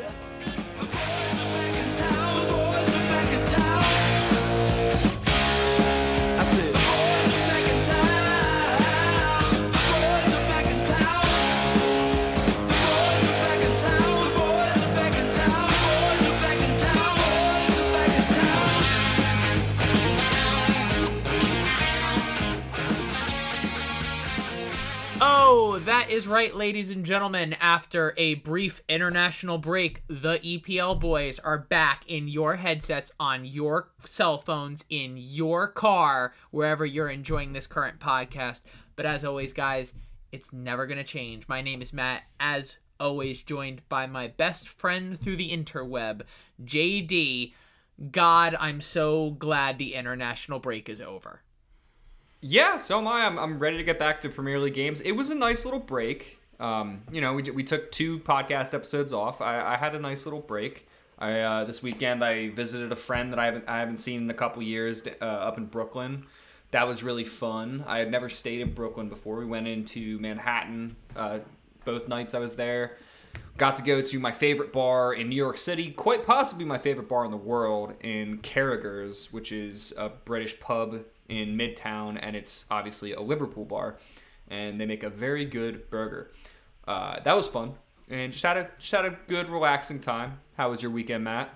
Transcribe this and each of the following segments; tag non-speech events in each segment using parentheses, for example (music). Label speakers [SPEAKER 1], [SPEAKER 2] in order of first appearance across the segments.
[SPEAKER 1] Oh, that is right, ladies and gentlemen. After a brief international break, the EPL boys are back in your headsets, on your cell phones, in your car, wherever you're enjoying this current podcast. But as always, guys, it's never going to change. My name is Matt, as always, joined by my best friend through the interweb, JD. God, I'm so glad the international break is over.
[SPEAKER 2] Yeah, so am I. I'm, I'm ready to get back to Premier League games. It was a nice little break. Um, you know, we, we took two podcast episodes off. I, I had a nice little break. I uh, this weekend I visited a friend that I haven't I haven't seen in a couple years uh, up in Brooklyn. That was really fun. I had never stayed in Brooklyn before. We went into Manhattan uh, both nights I was there. Got to go to my favorite bar in New York City, quite possibly my favorite bar in the world, in Carragher's, which is a British pub in Midtown, and it's obviously a Liverpool bar, and they make a very good burger. Uh, that was fun, and just had a just had a good relaxing time. How was your weekend, Matt?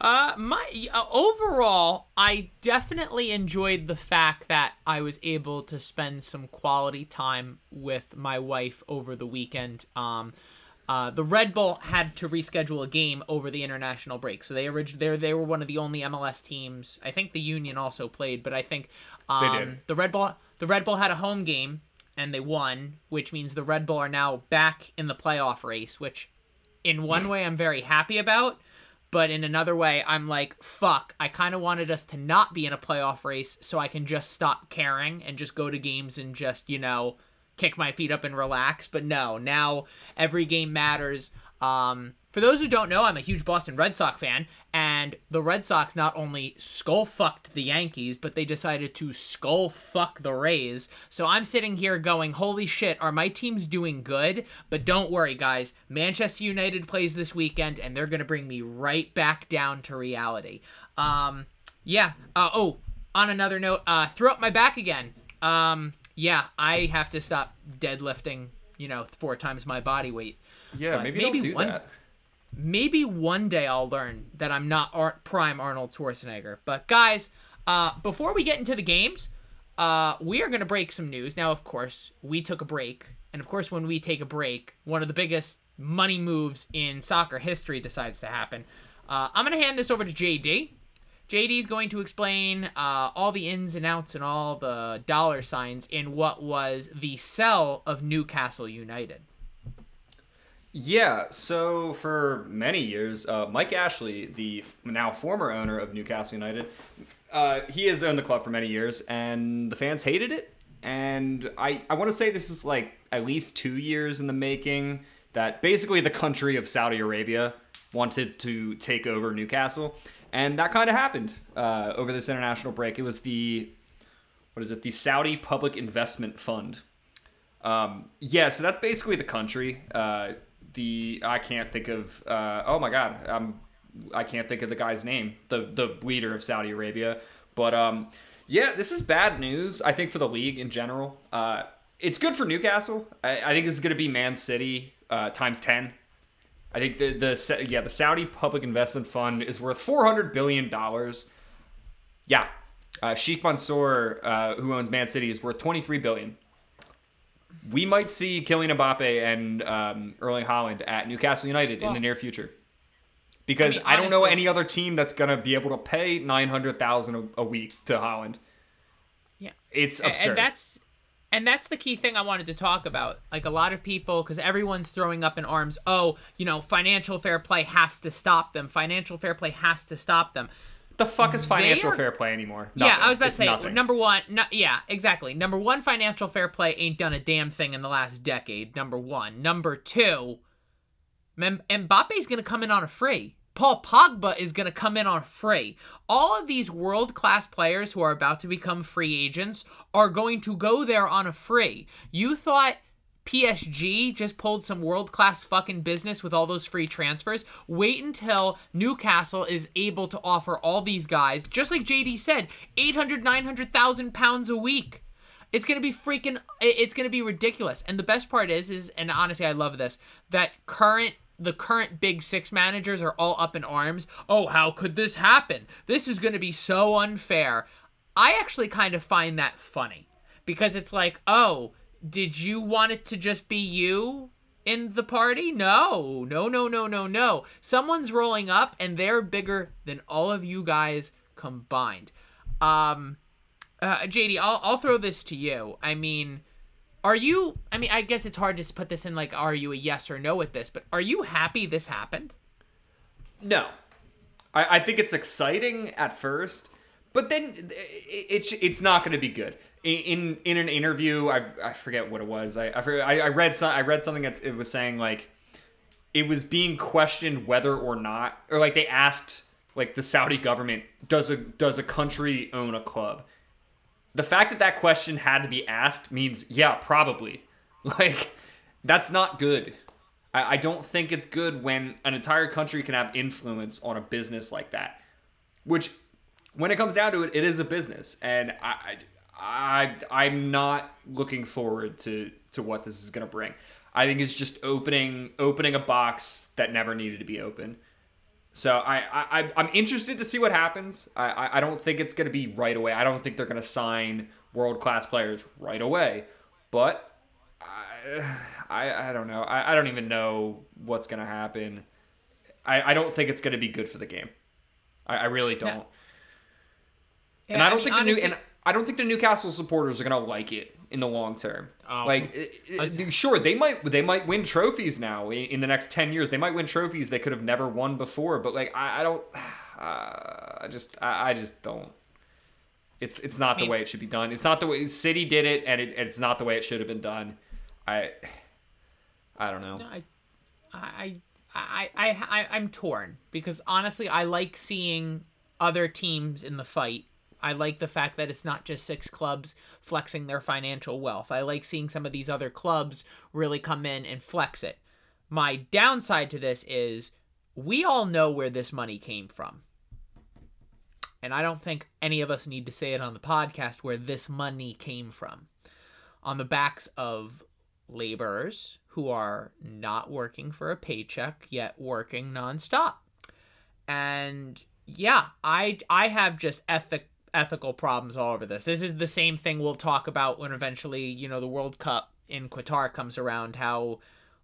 [SPEAKER 1] Uh, my uh, overall, I definitely enjoyed the fact that I was able to spend some quality time with my wife over the weekend. Um, uh, the Red Bull had to reschedule a game over the international break, so they originally they they were one of the only MLS teams. I think the Union also played, but I think um, the Red Bull the Red Bull had a home game and they won, which means the Red Bull are now back in the playoff race. Which, in one way, I'm very happy about, but in another way, I'm like, fuck. I kind of wanted us to not be in a playoff race so I can just stop caring and just go to games and just you know kick my feet up and relax. But no, now every game matters. Um, for those who don't know, I'm a huge Boston Red Sox fan, and the Red Sox not only skull fucked the Yankees, but they decided to skull fuck the Rays. So I'm sitting here going, holy shit, are my teams doing good? But don't worry, guys. Manchester United plays this weekend, and they're going to bring me right back down to reality. Um, yeah. Uh, oh, on another note, uh, throw up my back again. Um, yeah, I have to stop deadlifting, you know, four times my body weight.
[SPEAKER 2] Yeah,
[SPEAKER 1] But
[SPEAKER 2] maybe,
[SPEAKER 1] maybe
[SPEAKER 2] do
[SPEAKER 1] one-
[SPEAKER 2] that.
[SPEAKER 1] Maybe one day I'll learn that I'm not Ar- prime Arnold Schwarzenegger. But guys, uh, before we get into the games, uh, we are going to break some news. Now, of course, we took a break. And of course, when we take a break, one of the biggest money moves in soccer history decides to happen. Uh, I'm going to hand this over to JD. JD is going to explain uh, all the ins and outs and all the dollar signs in what was the sell of Newcastle United.
[SPEAKER 2] Yeah, so for many years, uh, Mike Ashley, the f- now former owner of Newcastle United, uh, he has owned the club for many years, and the fans hated it. And I, I want to say this is like at least two years in the making that basically the country of Saudi Arabia wanted to take over Newcastle. And that kind of happened uh, over this international break. It was the, what is it, the Saudi Public Investment Fund. Um, yeah, so that's basically the country. Uh, the I can't think of. Uh, oh my god, um, I can't think of the guy's name. The the leader of Saudi Arabia. But um, yeah, this is bad news. I think for the league in general. Uh, it's good for Newcastle. I, I think this is going to be Man City uh, times ten. I think the the yeah the Saudi Public Investment Fund is worth four hundred billion dollars. Yeah, uh, Sheikh Mansour, uh, who owns Man City, is worth twenty three billion we might see Kylian Mbappe and um, Erling Haaland at Newcastle United in the near future. Because
[SPEAKER 1] I mean,
[SPEAKER 2] I, don't know any other team that's gonna be able to pay nine hundred thousand a week to Haaland.
[SPEAKER 1] Yeah.
[SPEAKER 2] It's absurd.
[SPEAKER 1] And that's and that's the key thing I wanted to talk about. Like a lot of people, because everyone's throwing up in arms. Oh, you know, financial fair play has to stop them. Financial fair play has to stop them.
[SPEAKER 2] the fuck is financial
[SPEAKER 1] are-
[SPEAKER 2] fair play anymore?
[SPEAKER 1] yeah, I was about
[SPEAKER 2] It's
[SPEAKER 1] to say
[SPEAKER 2] nothing.
[SPEAKER 1] number one. No, yeah, exactly. Number one, financial fair play ain't done a damn thing in the last decade. Number one. Number two, Mbappe's gonna come in on a free. Paul Pogba is gonna come in on free. All of these world class players who are about to become free agents are going to go there on a free. You thought PSG just pulled some world class fucking business with all those free transfers. Wait until Newcastle is able to offer all these guys, just like JD said, 800, 900,000 pounds a week. It's gonna be freaking. It's gonna be ridiculous. And the best part is, is and honestly, I love this that current the current big six managers are all up in arms. Oh, how could this happen? This is gonna be so unfair. I actually kind of find that funny because it's like, oh, did you want it to just be you in the party? No, no, no, no, no, no. Someone's rolling up and they're bigger than all of you guys combined. Um, uh, JD, I'll, I'll throw this to you. I mean, are you, I mean, I guess it's hard to put this in like, are you a yes or no with this, but are you happy this happened?
[SPEAKER 2] No. I, I think it's exciting at first, but then eh, it's it's not going to be good. In in an interview, I I forget what it was. I I, forget, I, I read some I read something that it was saying like it was being questioned whether or not or like they asked like the Saudi government does a does a country own a club. The fact that that question had to be asked means yeah, probably. (laughs) Like that's not good. I, I don't think it's good when an entire country can have influence on a business like that. Which when it comes down to it, it is a business, and I, I, I'm not looking forward to to what this is gonna bring. I think it's just opening opening a box that never needed to be open. So I, I I'm interested to see what happens. I I don't think it's gonna be right away. I don't think they're gonna sign world class players right away, but I I, I don't know. I, I don't even know what's gonna happen. I, I don't think it's gonna be good for the game. I, I really don't. Yeah. Yeah, and I don't I mean, think honestly, the new and I don't think the Newcastle supporters are gonna like it in the long term. Um, like, was, sure, they might they might win trophies now in the next ten years. They might win trophies they could have never won before. But like, I, I don't. (sighs) Uh, I just I, I, just don't. It's it's not I mean, the way it should be done. It's not the way City did it, and it, it's not the way it should have been done. I I don't know.
[SPEAKER 1] I I I I, I I'm torn because honestly, I like seeing other teams in the fight I like the fact that it's not just six clubs flexing their financial wealth. I like seeing some of these other clubs really come in and flex it. My downside to this is we all know where this money came from. And I don't think any of us need to say it on the podcast where this money came from. On the backs of laborers who are not working for a paycheck yet working nonstop. And yeah, I I have just ethic ethical problems all over this. This is the same thing we'll talk about when eventually, you know, the World Cup in Qatar comes around, how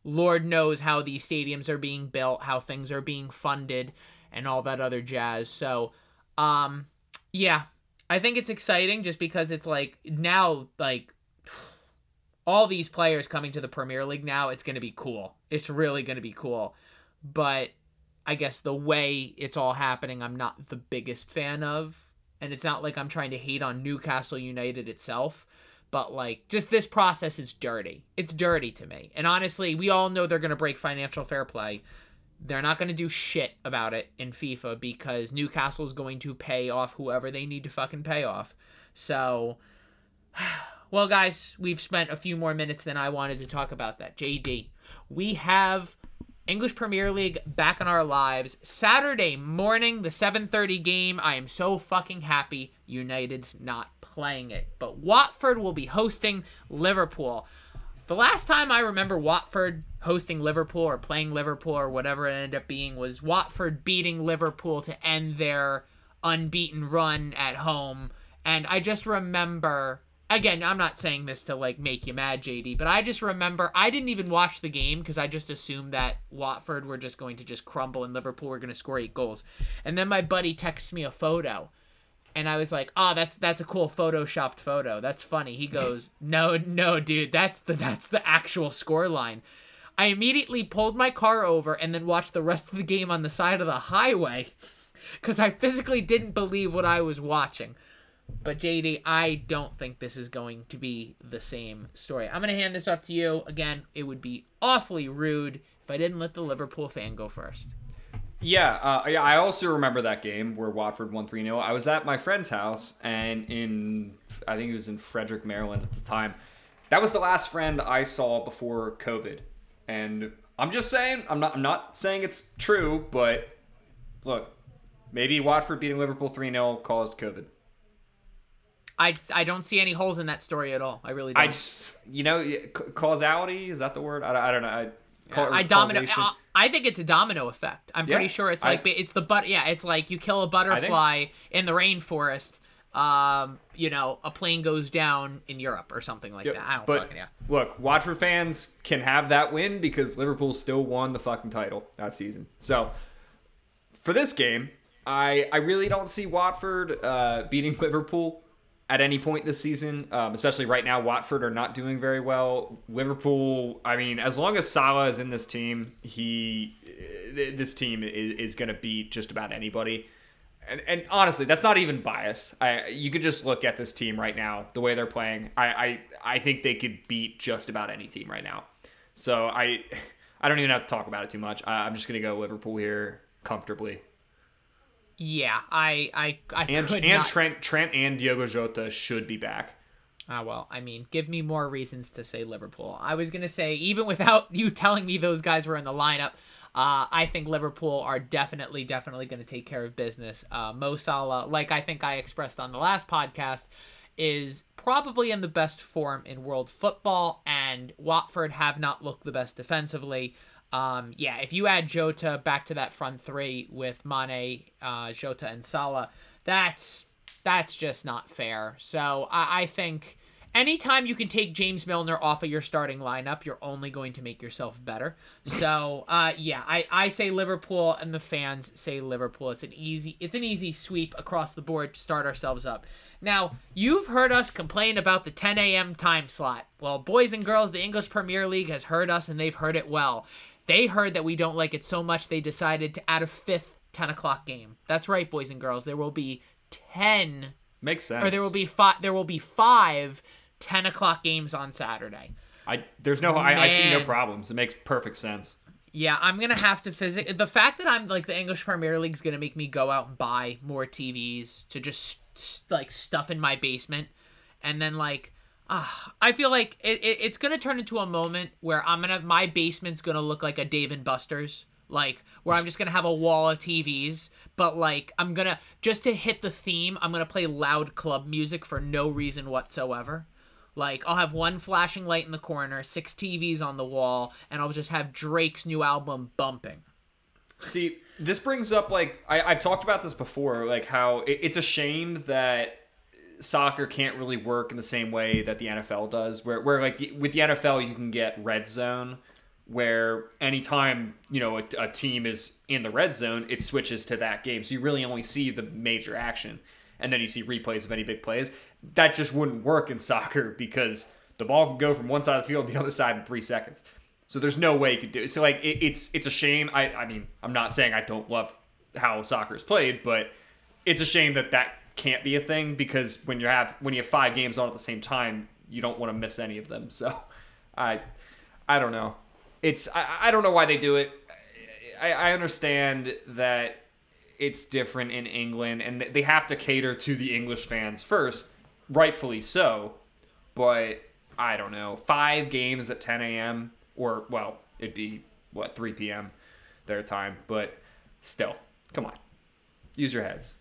[SPEAKER 1] Lord knows how these stadiums are being built, how things are being funded, and all that other jazz. So, um, yeah, I think it's exciting just because it's like now, like, all these players coming to the Premier League now, it's going to be cool. It's really going to be cool. But I guess the way it's all happening, I'm not the biggest fan of and it's not like I'm trying to hate on Newcastle United itself, but like just this process is dirty. It's dirty to me. And honestly, we all know they're going to break financial fair play. They're not going to do shit about it in FIFA because Newcastle is going to pay off whoever they need to fucking pay off. So, (sighs) well, guys, we've spent a few more minutes than I wanted to talk about that. JD, we have English Premier League back in our lives. Saturday morning, the 7:30 game. I am so fucking happy United's not playing it. But Watford will be hosting Liverpool. The last time I remember Watford hosting Liverpool or playing Liverpool or whatever it ended up being was Watford beating Liverpool to end their unbeaten run at home. And I just remember again, I'm not saying this to like make you mad, JD, but I just remember I didn't even watch the game because I just assumed that Watford were just going to just crumble and Liverpool were going to score eight goals. And then my buddy texts me a photo, and I was like, "Oh, that's that's a cool photoshopped photo. That's funny." He goes, (laughs) "No, no, dude, that's the that's the actual score line." I immediately pulled my car over and then watched the rest of the game on the side of the highway because I physically didn't believe what I was watching. But JD, I don't think this is going to be the same story. I'm going to hand this off to you. Again, it would be awfully rude if I didn't let the Liverpool fan go first.
[SPEAKER 2] Yeah, uh, yeah. I also remember that game where Watford won 3 0. I was at my friend's house, and in, I think it was in Frederick, Maryland at the time. that was the last friend I saw before COVID, and I'm just saying I'm not I'm not saying it's true, but look, maybe Watford beating Liverpool three 0 caused COVID.
[SPEAKER 1] I I don't see any holes in that story at all. I really don't.
[SPEAKER 2] I just you know causality is that the word? I, I don't know. I,
[SPEAKER 1] I domino. I, I, think it's a domino effect. I'm pretty sure it's like I, it's the but. Yeah, it's like you kill a butterfly think, in the rainforest. Um, you know, a plane goes down in Europe or something like that. I don't but, fucking yeah.
[SPEAKER 2] Look, Watford fans can have that win because Liverpool still won the fucking title that season. So for this game, I I really don't see Watford uh, beating (laughs) Liverpool at any point this season, um, especially right now. Watford are not doing very well. Liverpool, I mean, as long as Salah is in this team, he this team is, is going to beat just about anybody. And, and honestly, that's not even bias. I, you could just look at this team right now, the way they're playing. I, I, I think they could beat just about any team right now. So I, (laughs) I don't even have to talk about it too much. I, I'm just going to go Liverpool here comfortably.
[SPEAKER 1] Yeah, I I I
[SPEAKER 2] and and
[SPEAKER 1] not...
[SPEAKER 2] Trent Trent and Diogo Jota should be back.
[SPEAKER 1] Ah, well, I mean, give me more reasons to say Liverpool. I was gonna say even without (laughs) you telling me those guys were in the lineup, uh, I think Liverpool are definitely definitely gonna take care of business. Uh, Mo Salah, like I think I expressed on the last podcast, is probably in the best form in world football, and Watford have not looked the best defensively. Um, yeah, if you add Jota back to that front three with Mane, uh, Jota, and Salah, that's that's just not fair. So I, I think anytime you can take James Milner off of your starting lineup, you're only going to make yourself better. So uh, yeah, I, I say Liverpool and the fans say Liverpool. It's an easy it's an easy sweep across the board to start ourselves up. Now, you've heard us complain about the 10 a.m. time slot. Well, boys and girls, the English Premier League has heard us and they've heard it well. They heard that we don't like it so much they decided to add a fifth 10 o'clock game. That's right, boys and girls. There will be 10.
[SPEAKER 2] Makes sense.
[SPEAKER 1] Or there will be five. There will be five 10 o'clock games on Saturday.
[SPEAKER 2] I there's no I, I, see no problems. It makes perfect sense.
[SPEAKER 1] Yeah, I'm gonna have to physic. The fact that I'm like the English Premier League is gonna make me go out and buy more TVs to just like stuff in my basement, and then like uh, I feel like it, it, it's gonna turn into a moment where I'm gonna my basement's gonna look like a Dave and Buster's, like where I'm just gonna have a wall of TVs, but like I'm gonna just to hit the theme, I'm gonna play loud club music for no reason whatsoever. Like I'll have one flashing light in the corner, six TVs on the wall, and I'll just have Drake's new album bumping.
[SPEAKER 2] See, this brings up like I, I've talked about this before, like how it, it's a shame that soccer can't really work in the same way that the NFL does, where where like the, with the NFL you can get red zone, where anytime you know a, a, team is in the red zone, it switches to that game, so you really only see the major action, and then you see replays of any big plays. That just wouldn't work in (laughs) soccer because the ball can go from one side of the field to the other side in three seconds. So there's no way you could do it. So like it, it's it's a shame. I I mean I'm not saying I don't love how soccer is played, but it's a shame that that can't be a thing because when you have when you have five games on at the same time, you don't want to miss any of them. So, I I don't know. It's I, I don't know why they do it. I, I understand that it's different in England and they have to cater to the English fans first, rightfully so. But I don't know. Five games at 10 a.m. or well, it'd be what 3 p.m. their time, but still, come on, use your heads.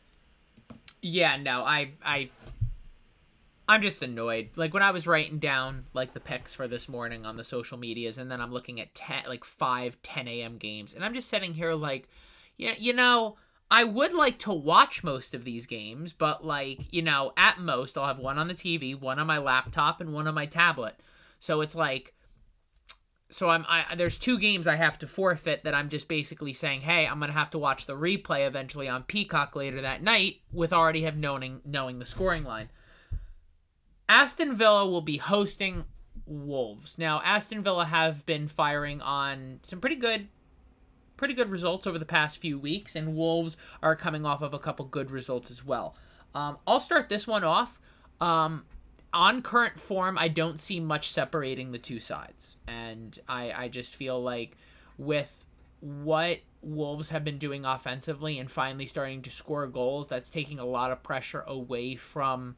[SPEAKER 1] Yeah, no, I I I'm just annoyed. Like when I was writing down like the picks for this morning on the social medias, and then I'm looking at 10, like 5, 10 a.m. games, and I'm just sitting here like, yeah, you know, I would like to watch most of these games, but like, you know, at most I'll have one on the TV, one on my laptop, and one on my tablet. So it's like, so I'm I there's two games I have to forfeit that I'm just basically saying, hey, I'm gonna have to watch the replay eventually on Peacock later that night with already have knowing knowing the scoring line. Aston Villa will be hosting Wolves. Now, Aston Villa have been firing on some pretty good pretty good results over the past few weeks, and Wolves are coming off of a couple good results as well. Um, I'll start this one off. Um, on current form, I don't see much separating the two sides. And I, I just feel like with what Wolves have been doing offensively and finally starting to score goals, that's taking a lot of pressure away from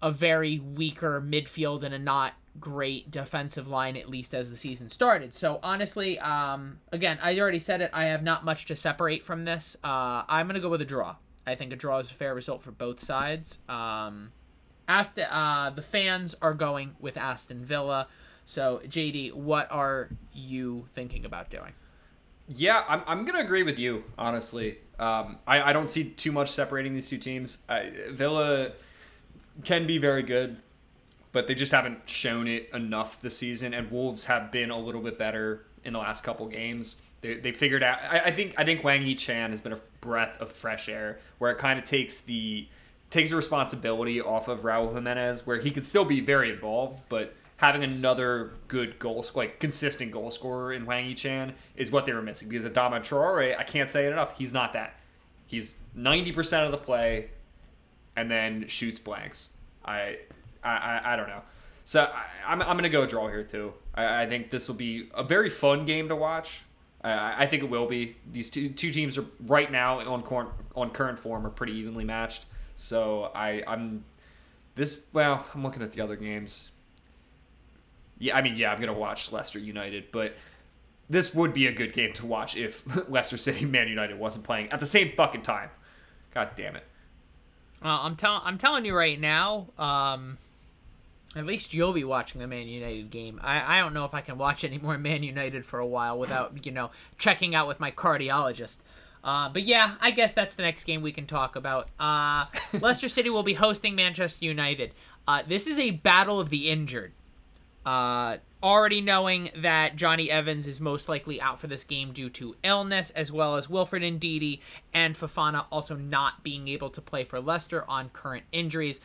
[SPEAKER 1] a very weaker midfield and a not great defensive line at least as the season started. So honestly, um, again, I already said it. I have not much to separate from this. Uh, I'm gonna go with a draw. I think a draw is a fair result for both sides. Um, Aston, uh, the fans are going with Aston Villa. So JD, what are you thinking about doing?
[SPEAKER 2] Yeah, I'm, I'm gonna agree with you. Honestly, um, I I don't see too much separating these two teams. I, Villa can be very good, but they just haven't shown it enough this season. And Wolves have been a little bit better in the last couple games. They, they figured out. I, I think I think Hwang Hee-chan has been a breath of fresh air, where it kind of takes the takes the responsibility off of Raul Jimenez, where he could still be very involved, but having another good goal, like consistent goal scorer in Hwang Hee-chan is what they were missing. Because Adama Traore, I can't say it enough, he's not that. He's 90% of the play and then shoots blanks. I I, I, don't know. So I, am I'm, I'm going to go draw here too. I, I think this will be a very fun game to watch. I, I think it will be. These two two teams are right now on current on current form are pretty evenly matched. So I I'm this well I'm looking at the other games yeah, I mean, yeah, I'm gonna watch Leicester United, but this would be a good game to watch if (laughs) Leicester City Man United wasn't playing at the same fucking time. God damn it.
[SPEAKER 1] Well, I'm telling I'm telling you right now. Um, at least you'll be watching the Man United game. I, I don't know if I can watch any more Man United for a while without you know checking out with my cardiologist. Uh, but yeah, I guess that's the next game we can talk about. Uh, (laughs) Leicester City will be hosting Manchester United. Uh, this is a battle of the injured. Uh, already knowing that Jonny Evans is most likely out for this game due to illness, as well as Wilfred Ndidi and Fofana also not being able to play for Leicester on current injuries.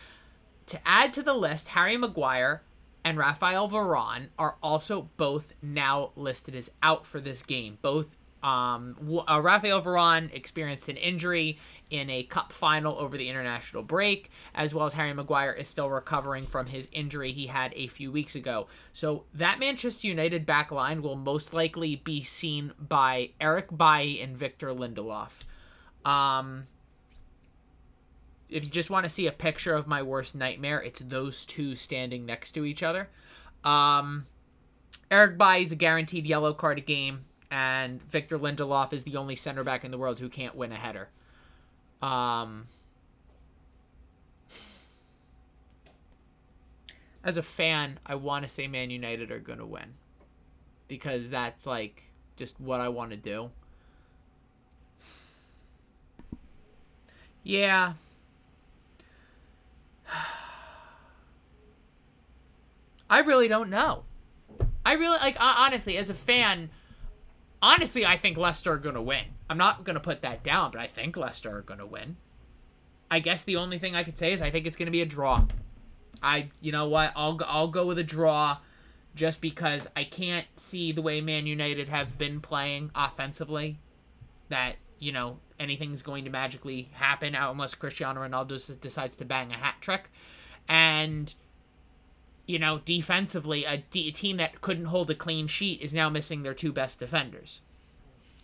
[SPEAKER 1] To add to the list, Harry Maguire and Rafael Varane are also both now listed as out for this game. Both um, uh, Rafael Varane experienced an injury in a cup final over the international break, as well as Harry Maguire is still recovering from his injury he had a few weeks ago. So that Manchester United back line will most likely be seen by Eric Bailly and Victor Lindelof. Um, if you just want to see a picture of my worst nightmare, it's those two standing next to each other. Um, Eric is a guaranteed yellow card a game, and Victor Lindelof is the only center back in the world who can't win a header. Um, as a fan, I want to say Man United are going to win because that's like just what I want to do. Yeah. (sighs) I really don't know. I really like honestly as a fan honestly I think Leicester are going to win. I'm not going to put that down, but I think Leicester are going to win. I guess the only thing I could say is I think it's going to be a draw. I, you know what? I'll I'll go with a draw, just because I can't see the way Man United have been playing offensively, that you know anything's going to magically happen unless Cristiano Ronaldo decides to bang a hat trick, and you know defensively a, D- a team that couldn't hold a clean sheet is now missing their two best defenders.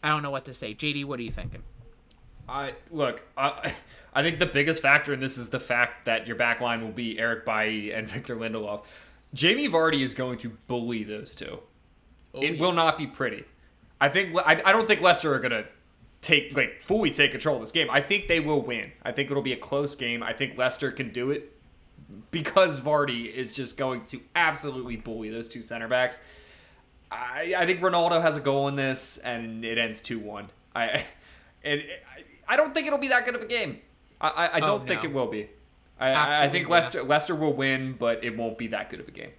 [SPEAKER 1] I don't know what to say. JD, what are you thinking?
[SPEAKER 2] I look. I, I think the biggest factor in this is the fact that your back line will be Eric Bailly and (laughs) Victor Lindelof. Jamie Vardy is going to bully those two. Oh, it yeah. will not be pretty. I think. I, I don't think Leicester are gonna take like fully take control of this game. I think they will win. I think it'll be a close game. I think Leicester can do it because Vardy is just going to absolutely bully those two center backs. I, I think Ronaldo has a goal in this, and it ends two one. I, (laughs) and I don't think it'll be that good of a game. I, I, I don't oh, think no. it will be. I, I think Leicester yeah. Leicester will win, but it won't be that good of a game.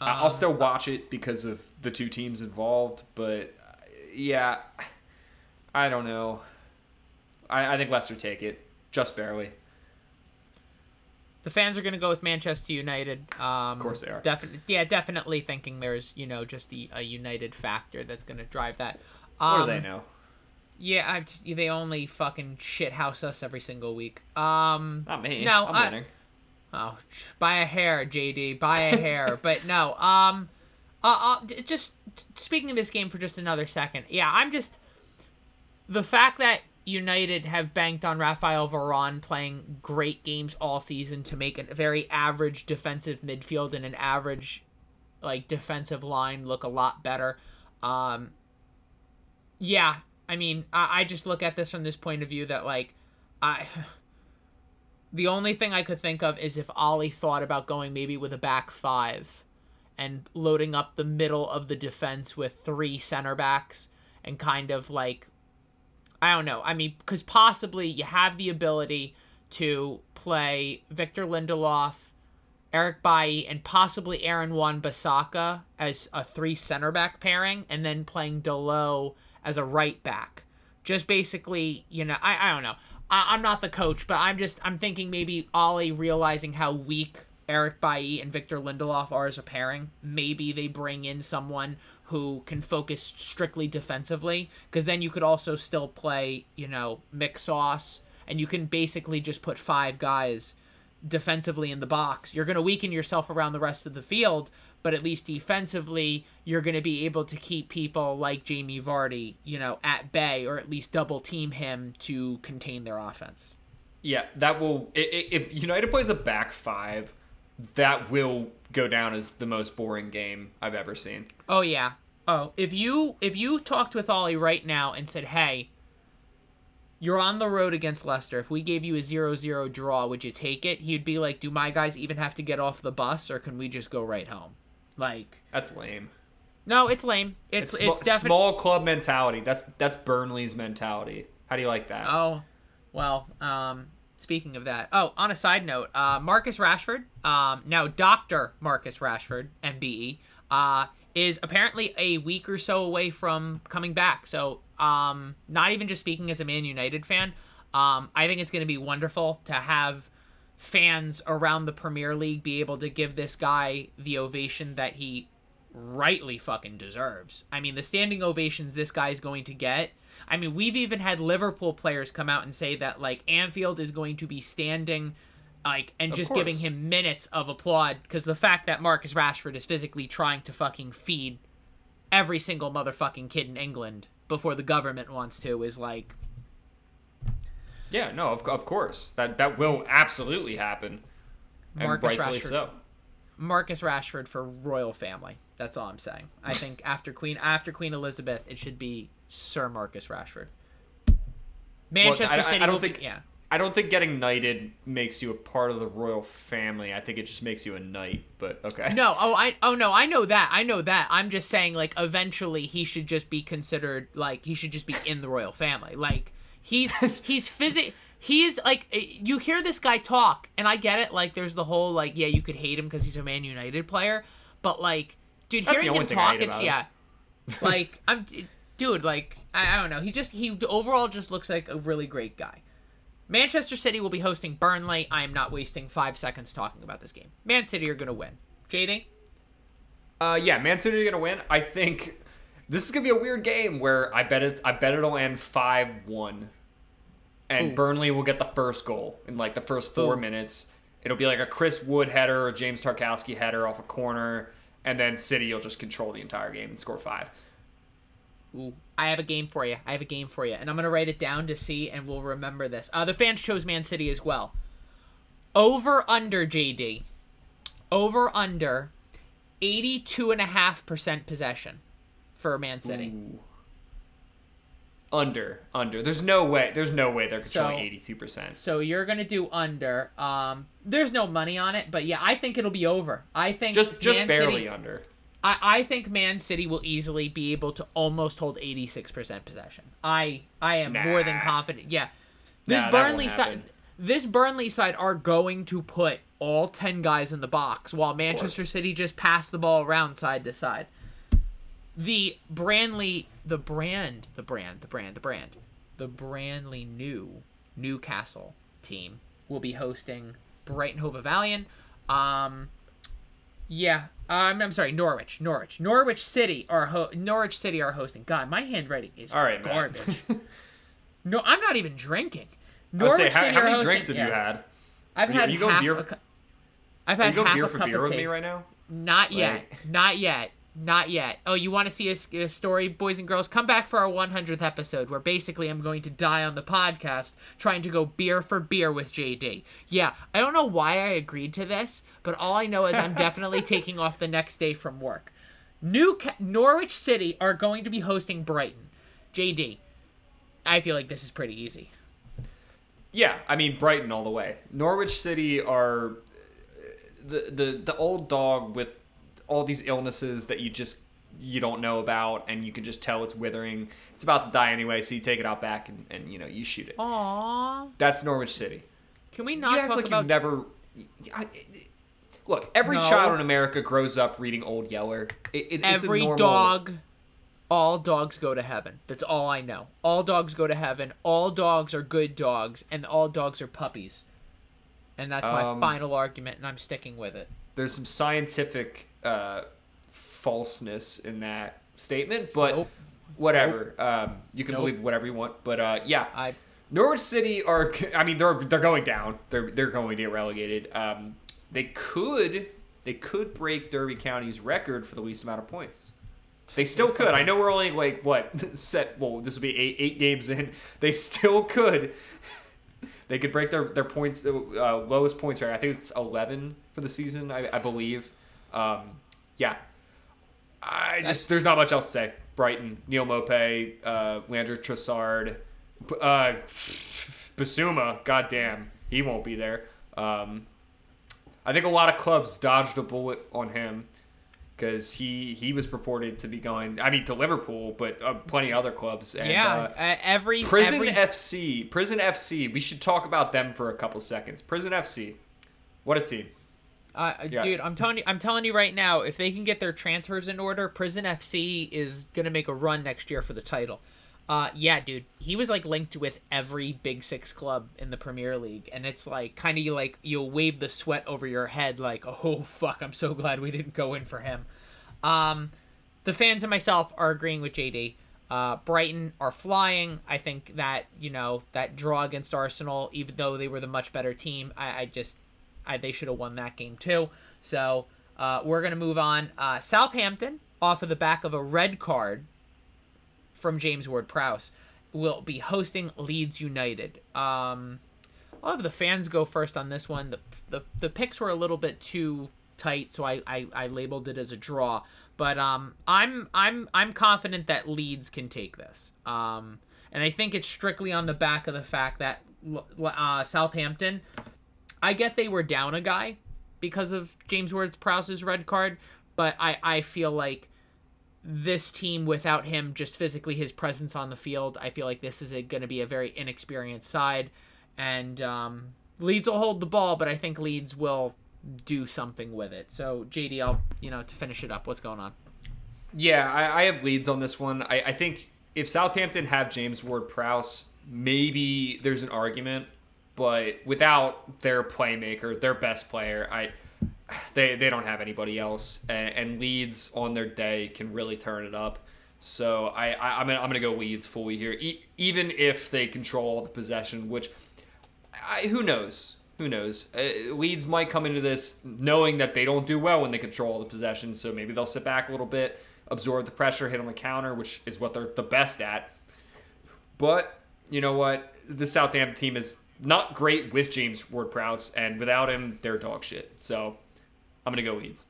[SPEAKER 2] Um, I'll still watch it because of the two teams involved, but yeah, I don't know. I, I think Leicester take it just barely.
[SPEAKER 1] The fans are going to go with Manchester United. Um,
[SPEAKER 2] of course they are.
[SPEAKER 1] Definitely, yeah, definitely thinking there's you know just the a United factor that's going to drive that.
[SPEAKER 2] Um, what do they um, know?
[SPEAKER 1] Yeah, I, they only fucking shithouse us every single week. Um,
[SPEAKER 2] Not me. No, I'm I, winning.
[SPEAKER 1] Oh, by a hair, JD, by a hair. (laughs) but no, um, uh, uh, just speaking of this game for just another second. Yeah, I'm just the fact that United have banked on Rafael Varane playing great games all season to make a very average defensive midfield and an average like defensive line look a lot better. Um, yeah, I mean, I, I just look at this from this point of view that like I (sighs) the only thing I could think of is if Ole thought about going maybe with a back five and loading up the middle of the defense with three center backs and kind of like I don't know. I mean, because possibly you have the ability to play Victor Lindelof, Eric Bailly, and possibly Aaron Wan Bissaka as a three center back pairing, and then playing Dalot as a right back. Just basically, you know, I, I don't know. I, I'm not the coach, but I'm just I'm thinking maybe Ole realizing how weak Eric Bailly and Victor Lindelof are as a pairing. Maybe they bring in someone who can focus strictly defensively, because then you could also still play, you know, mix sauce, and you can basically just put five guys defensively in the box. You're going to weaken yourself around the rest of the field, but at least defensively, you're going to be able to keep people like Jamie Vardy, you know, at bay or at least double team him to contain their offense.
[SPEAKER 2] Yeah, that will. If United plays a back five, that will go down as the most boring game I've ever seen.
[SPEAKER 1] Oh yeah. Oh, if you if you talked with Ole right now and said, "Hey, you're on the road against Leicester. If we gave you a 0-0 draw, would you take it?" He'd be like, "Do my guys even have to get off the bus or can we just go right home?" Like
[SPEAKER 2] That's lame.
[SPEAKER 1] No, it's lame. It's
[SPEAKER 2] It's,
[SPEAKER 1] it's,
[SPEAKER 2] sm-
[SPEAKER 1] definitely
[SPEAKER 2] small club mentality. That's that's Burnley's mentality. How do you like that?
[SPEAKER 1] Oh, well, um, speaking of that, oh, on a side note, uh, Marcus Rashford, um, now Doctor Marcus Rashford, MBE, uh, is apparently a week or so away from coming back. So, um, not even just speaking as a Man United fan, um, I think it's going to be wonderful to have fans around the Premier League be able to give this guy the ovation that he rightly fucking deserves. I mean, the standing ovations this guy is going to get. I mean, we've even had Liverpool players come out and say that like Anfield is going to be standing like and
[SPEAKER 2] Of
[SPEAKER 1] just
[SPEAKER 2] course.
[SPEAKER 1] giving him minutes of applaud because the fact that Marcus Rashford is physically trying to fucking feed every single motherfucking kid in England before the government wants to is like
[SPEAKER 2] Yeah, no, of, of course that that will absolutely happen, and
[SPEAKER 1] Marcus
[SPEAKER 2] rightfully
[SPEAKER 1] Rashford.
[SPEAKER 2] so.
[SPEAKER 1] Marcus Rashford for royal family. That's all I'm saying. I think after Queen after Queen Elizabeth, it should be Sir Marcus Rashford. Manchester
[SPEAKER 2] I- I-
[SPEAKER 1] City.
[SPEAKER 2] I don't
[SPEAKER 1] will be-
[SPEAKER 2] think-
[SPEAKER 1] yeah.
[SPEAKER 2] I don't think getting knighted makes you a part of the royal family. I think it just makes you a knight. But okay.
[SPEAKER 1] No, oh I oh no, I know that. I know that. I'm just saying like eventually he should just be considered like he should just be in the royal family. Like he's (laughs) he's physic he's like eh, you hear this guy talk and I get it like there's the whole like yeah, you could hate him cuz he's a Man United player, but like dude
[SPEAKER 2] That's
[SPEAKER 1] hearing him talk it's yeah. like I'm (laughs) dude like I, I don't know. He just he overall just looks like a really great guy. Manchester City will be hosting Burnley. I am not wasting five seconds talking about this game. Man City are going to win. JD?
[SPEAKER 2] Uh, yeah, Man City are gonna win. I think this is gonna be a weird game where I bet it's I bet it'll end five one, and
[SPEAKER 1] Ooh.
[SPEAKER 2] Burnley will get the first goal in like the first four
[SPEAKER 1] Ooh.
[SPEAKER 2] minutes. It'll be like a Chris Wood header or James Tarkowski header off a corner, and then City will just control the entire game and score five.
[SPEAKER 1] Ooh, I have a game for you. I have a game for you, and I'm gonna write it down to see, and we'll remember this. Uh, the fans chose Man City as well. Over under JD. Over under, eighty-two and a half percent possession for Man City.
[SPEAKER 2] Ooh. Under, under. There's no way. There's no way they're controlling
[SPEAKER 1] So-
[SPEAKER 2] eighty-two percent.
[SPEAKER 1] So you're gonna do under. Um, there's no money on it, but yeah, I think it'll be over. I think
[SPEAKER 2] Just, just
[SPEAKER 1] Man
[SPEAKER 2] barely
[SPEAKER 1] City,
[SPEAKER 2] under.
[SPEAKER 1] I, I think Man City will easily be able to almost hold 86% possession. I I am more than confident. Yeah. This
[SPEAKER 2] Nah,
[SPEAKER 1] Burnley side this Burnley side are going to put all 10 guys in the box while Manchester. City just pass the ball around side to side. The Brandley the brand, the brand, the brand, the brand. The Brandley new Newcastle team will be hosting Brighton Hove Albion. Um yeah, um, I'm sorry, Norwich, Norwich, Norwich City are ho- Norwich City are hosting. God, my handwriting is
[SPEAKER 2] All right,
[SPEAKER 1] garbage. (laughs) no, I'm not even drinking. Norwich
[SPEAKER 2] say, how,
[SPEAKER 1] City
[SPEAKER 2] how many
[SPEAKER 1] hosting-
[SPEAKER 2] drinks have you had?
[SPEAKER 1] I've had
[SPEAKER 2] you
[SPEAKER 1] half
[SPEAKER 2] beer-
[SPEAKER 1] a cu- I've had
[SPEAKER 2] you going
[SPEAKER 1] half
[SPEAKER 2] beer
[SPEAKER 1] a
[SPEAKER 2] for
[SPEAKER 1] cup
[SPEAKER 2] beer with
[SPEAKER 1] tea.
[SPEAKER 2] me right now?
[SPEAKER 1] Not yet, not yet, Not yet. Oh, you want to see a, a, story, boys and girls? Come back for our 100th episode, where basically I'm going to die on the podcast trying to go beer for beer with JD. Yeah, I don't know why I agreed to this, but all I know is I'm definitely (laughs) taking off the next day from work. New Norwich City are going to be hosting Brighton. JD, I feel like this is pretty easy.
[SPEAKER 2] Yeah, I mean Brighton all the way. Norwich City are the the the old dog with all these illnesses that you just you don't know about and you can just tell it's withering. It's about to die anyway, so you take it out back and, and you know you shoot it.
[SPEAKER 1] Aww.
[SPEAKER 2] That's Norwich City.
[SPEAKER 1] Can we not you talk
[SPEAKER 2] like
[SPEAKER 1] about?
[SPEAKER 2] You never. I, look, every no. child in America grows up reading Old Yeller. It, it,
[SPEAKER 1] every
[SPEAKER 2] normal...
[SPEAKER 1] dog. All dogs go to heaven. That's all I know. All dogs go to heaven. All dogs are good dogs, and all dogs are puppies. And that's my um, final argument, and I'm sticking with it.
[SPEAKER 2] There's some scientific uh, falseness in that statement, but nope. whatever. Nope. Um, you can nope. believe whatever you want, but uh, yeah,
[SPEAKER 1] I.
[SPEAKER 2] Norwich City are. (laughs) I mean, they're they're going down. They're they're going to get relegated. Um, they could they could break Derby County's record for the least amount of points. They still could. I know we're only like what (laughs) set. Well, this will be eight eight games in. They still could. They could break their their points uh, lowest points right. I think it's eleven for the season. I, I believe. Um, yeah, I just That's... there's not much else to say. Brighton, Neal Maupay, uh, Leandro Trossard, uh, Bissouma. Goddamn, he won't be there. Um, I think a lot of clubs dodged a bullet on him because he he was purported to be going. I mean, to Liverpool, but uh, plenty of other clubs. And,
[SPEAKER 1] yeah, uh, every
[SPEAKER 2] Prison
[SPEAKER 1] every...
[SPEAKER 2] FC, Prison FC. We should talk about them for a couple seconds. Prison FC, what a team!
[SPEAKER 1] Uh, yeah. Dude, I'm telling you, I'm telling you right now, if they can get their transfers in order, Prison FC is gonna make a run next year for the title. Uh, yeah, dude, he was like linked with every Big Six club in the Premier League, and it's like kind of you like you'll wave the sweat over your head, like, (laughs) oh fuck, I'm so glad we didn't go in for him. Um, the fans and myself are agreeing with JD. Uh, Brighton are flying. I think that you know that draw against Arsenal, even though they were the much better team, I, I just I, they should have won that game too. So uh, we're gonna move on. Uh, Southampton, off of the back of a red card from James Ward-Prowse, will be hosting Leeds United. Um, I'll have the fans go first on this one. The the, the picks were a little bit too tight, so I, I, I labeled it as a draw. But um, I'm I'm I'm confident that Leeds can take this. Um, and I think it's strictly on the back of the fact that uh, Southampton I get they were down a guy because of James Ward-Prowse's red card, but I, I feel like this team without him, just physically his presence on the field, I feel like this is going to be a very inexperienced side, and um, Leeds will hold the ball, but I think Leeds will do something with it. So JD, I'll you know to finish it up. What's going on?
[SPEAKER 2] Yeah, I, I have Leeds on this one. I, I think if Southampton have James Ward-Prowse, maybe there's an argument but without their playmaker, their best player, I they they don't have anybody else, and, and Leeds on their day can really turn it up. So I, I am gonna I'm gonna go Leeds fully here, e- even if they control the possession, which I, who knows. Who knows? Uh, Leeds might come into this knowing that they don't do well when they control the possession, so maybe they'll sit back a little bit, absorb the pressure, hit on the counter, which is what they're the best at. But you know what? The Southampton team is not great with James Ward Prowse, and without him, they're dog shit. So I'm gonna go Leeds.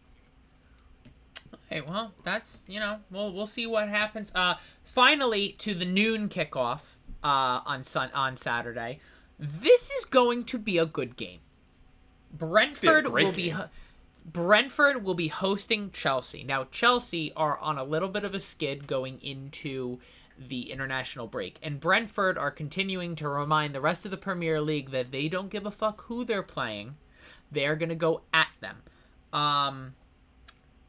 [SPEAKER 1] Hey, well, that's you know, we'll we'll see what happens. Uh, finally, to the noon kickoff uh, on sun on Saturday. This is going to be a good game. Brentford will be. Brentford will be hosting Chelsea. Now, Chelsea are on a little bit of a skid going into the international break. And Brentford are continuing to remind the rest of the Premier League that they don't give a fuck who they're playing. They're going to go at them. Um,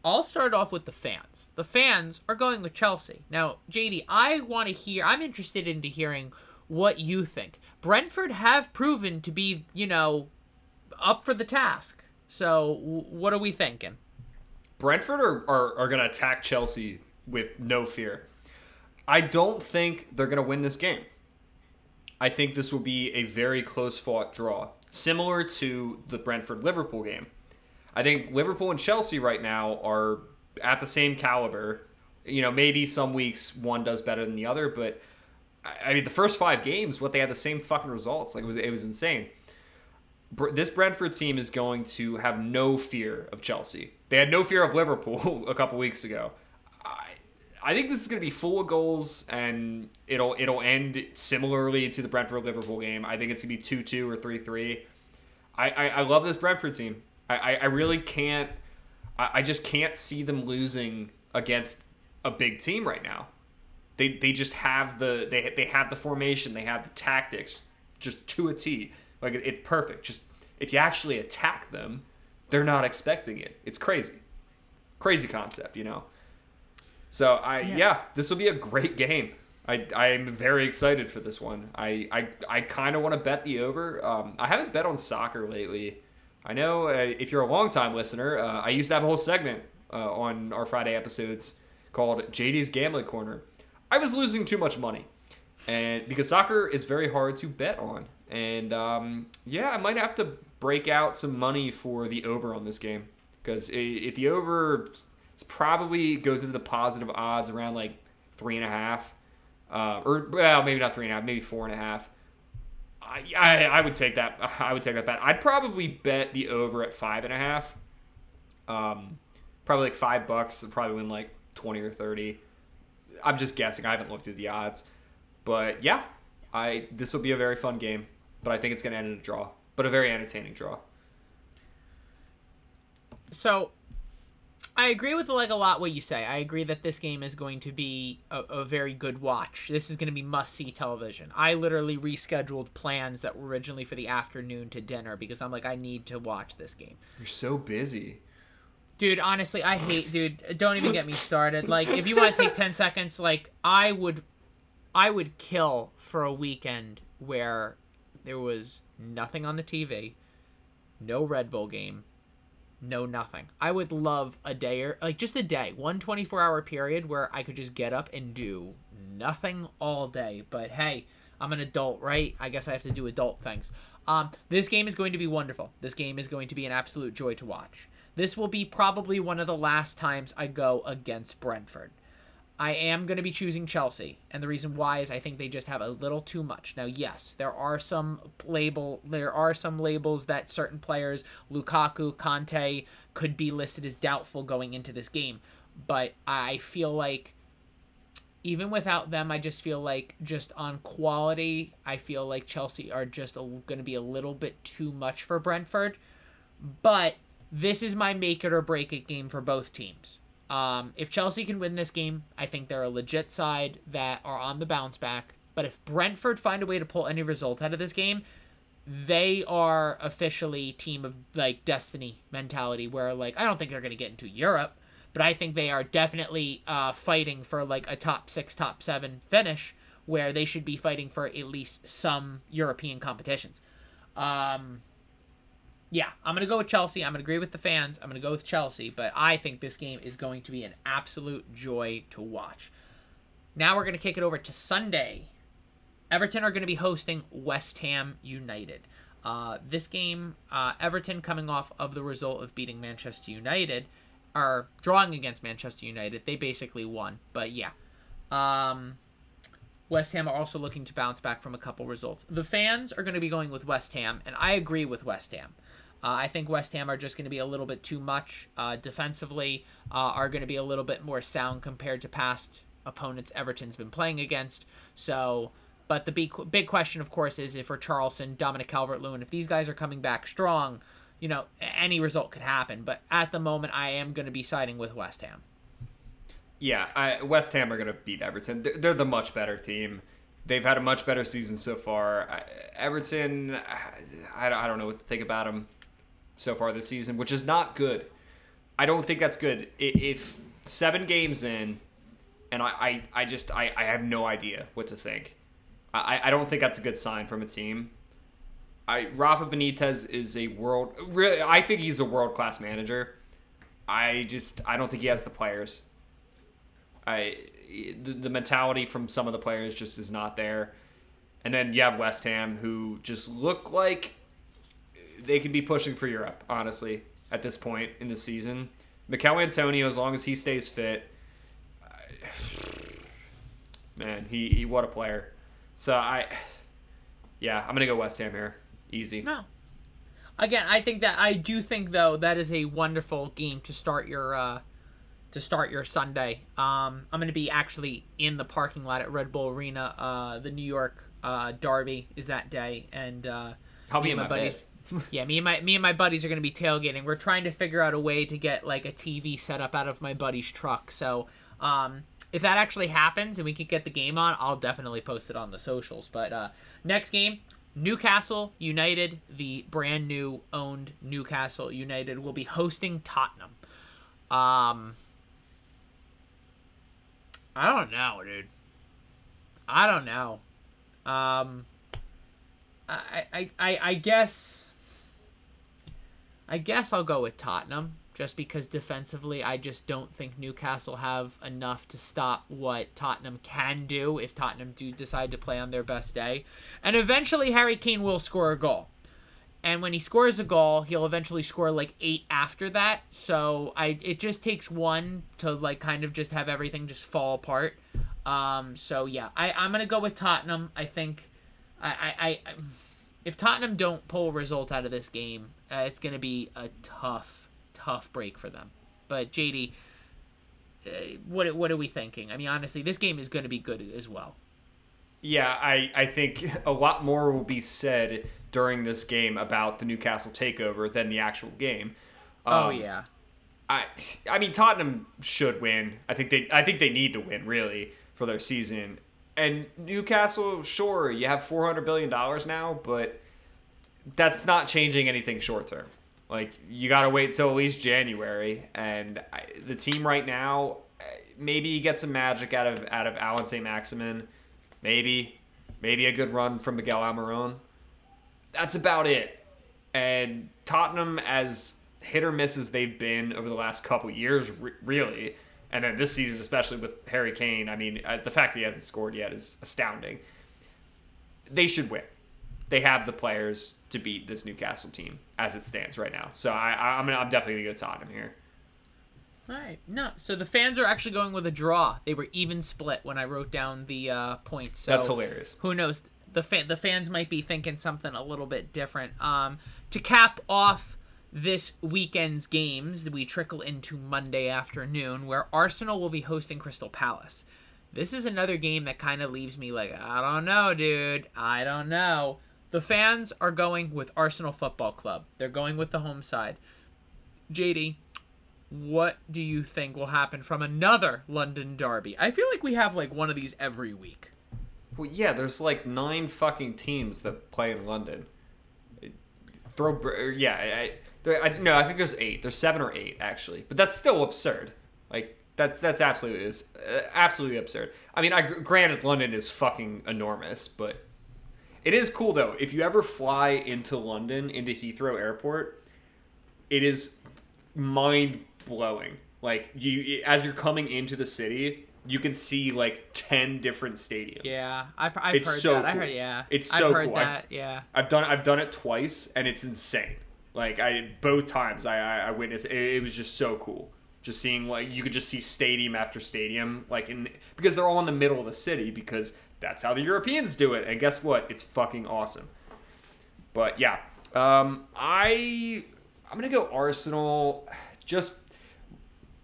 [SPEAKER 1] I'll start off with the fans. The fans are going with Chelsea. Now, JD, I want to hear, I'm interested into hearing what you think. Brentford have proven to be, you know, up for the task. So, what are we thinking?
[SPEAKER 2] Brentford are, are, are going to attack Chelsea with no fear. I don't think they're going to win this game. I think this will be a very close fought draw, similar to the Brentford Liverpool game. I think Liverpool and Chelsea right now are at the same caliber. You know, maybe some weeks one does better than the other, but I, mean, the first five games, what they had the same fucking results. Like it was, it was insane. This Brentford team is going to have no fear of Chelsea. They had no fear of Liverpool (laughs) a couple weeks ago. I, think this is going to be full of goals, and it'll it'll end similarly to the Brentford Liverpool game. I think it's going to be two two or three three. I, I, I love this Brentford team. I, I, I really can't. I, I just can't see them losing against a big team right now. They, they just have the they, they have the formation. They have the tactics, just to a T. Like it- it's perfect. Just if you actually attack them, they're not expecting it. It's crazy, crazy concept, you know. So I yeah, this will be a great game. I I'm very excited for this one. I I, I kind of want to bet the over. Um, I haven't bet on soccer lately. I know uh, if you're a long time listener, uh, I used to have a whole segment uh, on our Friday episodes called JD's Gambling Corner. I was losing too much money, and because soccer is very hard to bet on, and um, yeah, I might have to break out some money for the over on this game because if the over it's probably goes into the positive odds around like three and a half, uh, or well, maybe not three and a half, maybe four and a half. I, I, I would take that. (laughs) I would take that bet. I'd probably bet the over at five and a half. Um, probably like five bucks. Probably win like twenty or thirty. I'm just guessing. I haven't looked at the odds, but yeah, I this will be a very fun game. But I think it's going to end in a draw, but a very entertaining draw.
[SPEAKER 1] So, I agree with like a lot what you say. I agree that this game is going to be a, a very good watch. This is going to be must see television. I literally rescheduled plans that were originally for the afternoon to dinner because I'm like I need to watch this game.
[SPEAKER 2] You're so busy.
[SPEAKER 1] Dude, honestly, I hate dude, don't even get me started. Like if you want to take 10 seconds, like I would I would kill for a weekend where there was nothing on the TV, no Red Bull game, no nothing. I would love a day or like just a day, one 24 hour period where I could just get up and do nothing all day. But hey, I'm an adult, right? I guess I have to do adult things. Um, this game is going to be wonderful. This game is going to be an absolute joy to watch. This will be probably one of the last times I go against Brentford. I am going to be choosing Chelsea, and the reason why is I think they just have a little too much. Now, yes, there are some label, there are some labels that certain players, Lukaku, Conte, could be listed as doubtful going into this game, but I feel like even without them, I just feel like just on quality, I feel like Chelsea are just going to be a little bit too much for Brentford. But this is my make it or break it game for both teams. Um, if Chelsea can win this game, I think they're a legit side that are on the bounce back. But if Brentford find a way to pull any result out of this game, they are officially team of like destiny mentality where like I don't think they're going to get into Europe, but I think they are definitely uh, fighting for like a top 6 top 7 finish where they should be fighting for at least some European competitions. Um yeah, I'm going to go with Chelsea. I'm going to agree with the fans. I'm going to go with Chelsea, but I think this game is going to be an absolute joy to watch. Now we're going to kick it over to Sunday. Everton are going to be hosting West Ham United. Uh, this game, uh, Everton coming off of the result of beating Manchester United, are drawing against Manchester United. They basically won, but yeah. Um, West Ham are also looking to bounce back from a couple results. The fans are going to be going with West Ham, and I agree with West Ham. Uh, I think West Ham are just going to be a little bit too much uh, defensively, uh, are going to be a little bit more sound compared to past opponents Everton's been playing against. So, but the big, big question, of course, is if Richarlison, Dominic Calvert Lewin, if these guys are coming back strong, you know, any result could happen. But at the moment, I am going to be siding with West Ham.
[SPEAKER 2] Yeah, I, West Ham are going to beat Everton. They're, they're the much better team. They've had a much better season so far. Everton, I, I don't know what to think about them so far this season, which is not good. I don't think that's good. If seven games in, and I, I, I just I, I have no idea what to think. I, I don't think that's a good sign from a team. I Rafa Benitez is a world really I think he's a world class manager. I just I don't think he has the players. I the, the mentality from some of the players just is not there. And then you have West Ham who just look like they could be pushing for Europe, honestly, at this point in the season. Michail Antonio, as long as he stays fit, (sighs) man, he, he what a player. So I, yeah, I'm gonna go West Ham here, easy.
[SPEAKER 1] No. Again, I think that I do think though that is a wonderful game to start your uh, to start your Sunday. Um, I'm gonna be actually in the parking lot at Red Bull Arena. Uh, the New York uh, Derby is that day, and uh,
[SPEAKER 2] I'll be
[SPEAKER 1] me
[SPEAKER 2] in
[SPEAKER 1] and
[SPEAKER 2] my
[SPEAKER 1] buddies. Yeah, me and my me and my buddies are gonna be tailgating. We're trying to figure out a way to get like a TV set up out of my buddy's truck. So um, if that actually happens and we can get the game on, I'll definitely post it on the socials. But uh, next game, Newcastle United, the brand new owned Newcastle United, will be hosting Tottenham. Um, I don't know, dude. I don't know. Um, I, I, I, I guess. I guess I'll go with Tottenham just because defensively I just don't think Newcastle have enough to stop what Tottenham can do if Tottenham do decide to play on their best day. And eventually Harry Kane will score a goal. And when he scores a goal, he'll eventually score like 8 after that. So I it just takes one to like kind of just have everything just fall apart. Um so yeah, I I'm going to go with Tottenham. I think I I, I if Tottenham don't pull a result out of this game, uh, it's going to be a tough, tough break for them. But JD, uh, what what are we thinking? I mean, honestly, this game is going to be good as well.
[SPEAKER 2] Yeah, I, I think (laughs) a lot more will be said during this game about the Newcastle takeover than the actual game.
[SPEAKER 1] oh
[SPEAKER 2] Um,
[SPEAKER 1] yeah,
[SPEAKER 2] I I mean Tottenham should win. I think they I think they need to win really for their season. And Newcastle, sure, you have four hundred billion dollars now, but that's not changing anything short term. Like you got to wait till at least January, and I, the team right now, maybe you get some magic out of out of Alan St. Maximin, maybe, maybe a good run from Miguel Almiron. That's about it. And Tottenham, as hit or miss as they've been over the last couple years, re- really, and then this season especially with Harry Kane. I mean, uh, the fact that he hasn't scored yet is astounding. They should win. They have the players to beat this Newcastle team as it stands right now. So I, I'm, I'm definitely gonna go Tottenham here.
[SPEAKER 1] all right. No, so the fans are actually going with a draw. They were even split when I wrote down the uh, points. So
[SPEAKER 2] That's hilarious.
[SPEAKER 1] who knows the fan the fans might be thinking something a little bit different um to cap off this weekend's games we trickle into monday afternoon where arsenal will be hosting crystal palace. This is another game that kind of leaves me like i don't know dude. I don't know. The fans are going with arsenal football club. They're going with the home side. Jd what do you think will happen from another london derby? I feel like we have like one of these every week.
[SPEAKER 2] Well, yeah, there's like nine fucking teams that play in London. Throw, yeah, I, there, I, no, I think there's eight. There's seven or eight actually, but that's still absurd. Like that's that's absolutely is uh, absolutely absurd. I mean, I granted London is fucking enormous, but it is cool though. If you ever fly into London into Heathrow Airport, it is mind blowing. Like you, as you're coming into the city, you can see like ten different stadiums.
[SPEAKER 1] Yeah, I've, I've
[SPEAKER 2] It's
[SPEAKER 1] heard
[SPEAKER 2] so
[SPEAKER 1] that. I heard, yeah.
[SPEAKER 2] It's
[SPEAKER 1] I've
[SPEAKER 2] so
[SPEAKER 1] heard
[SPEAKER 2] cool.
[SPEAKER 1] That. yeah.
[SPEAKER 2] I've done I've done it twice and it's insane. Like I both times I I, I witnessed it, it was just so cool. Just seeing like you could just see stadium after stadium like in because they're all in the middle of the city because that's how the Europeans do it. And guess what? It's fucking awesome. But yeah, um, I I'm gonna go Arsenal. Just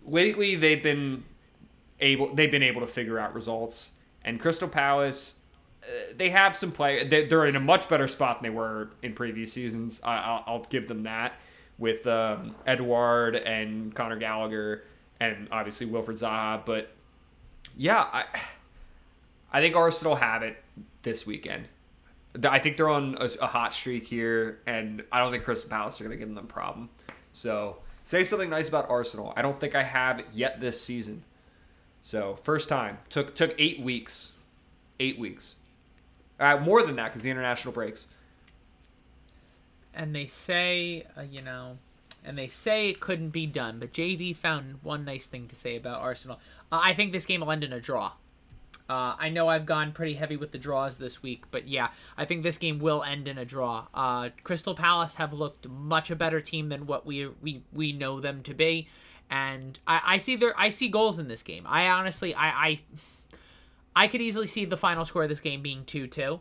[SPEAKER 2] lately they've been able they've been able to figure out results and Crystal Palace they have some play they- they're in a much better spot than they were in previous seasons I, I'll, I'll give them that with um, Edouard and Conor Gallagher and obviously Wilfried Zaha but yeah I (sighs) I think Arsenal have it this weekend I think they're on a, a hot streak here, and I don't think Crystal Palace are going to give them a problem. So say something nice about Arsenal. I don't think I have yet this season. So first time took took eight weeks, eight weeks, uh, more than that because the international breaks.
[SPEAKER 1] And they say, uh, you know, and they say it couldn't be done, but JD found one nice thing to say about Arsenal. Uh, I think this game will end in a draw. Uh, I know I've gone pretty heavy with the draws this week, but yeah, I think this game will end in a draw. Uh, Crystal Palace have looked much a better team than what we we we know them to be, and I, I see there I see goals in this game. I honestly I I, I could easily see the final score of this game being two two,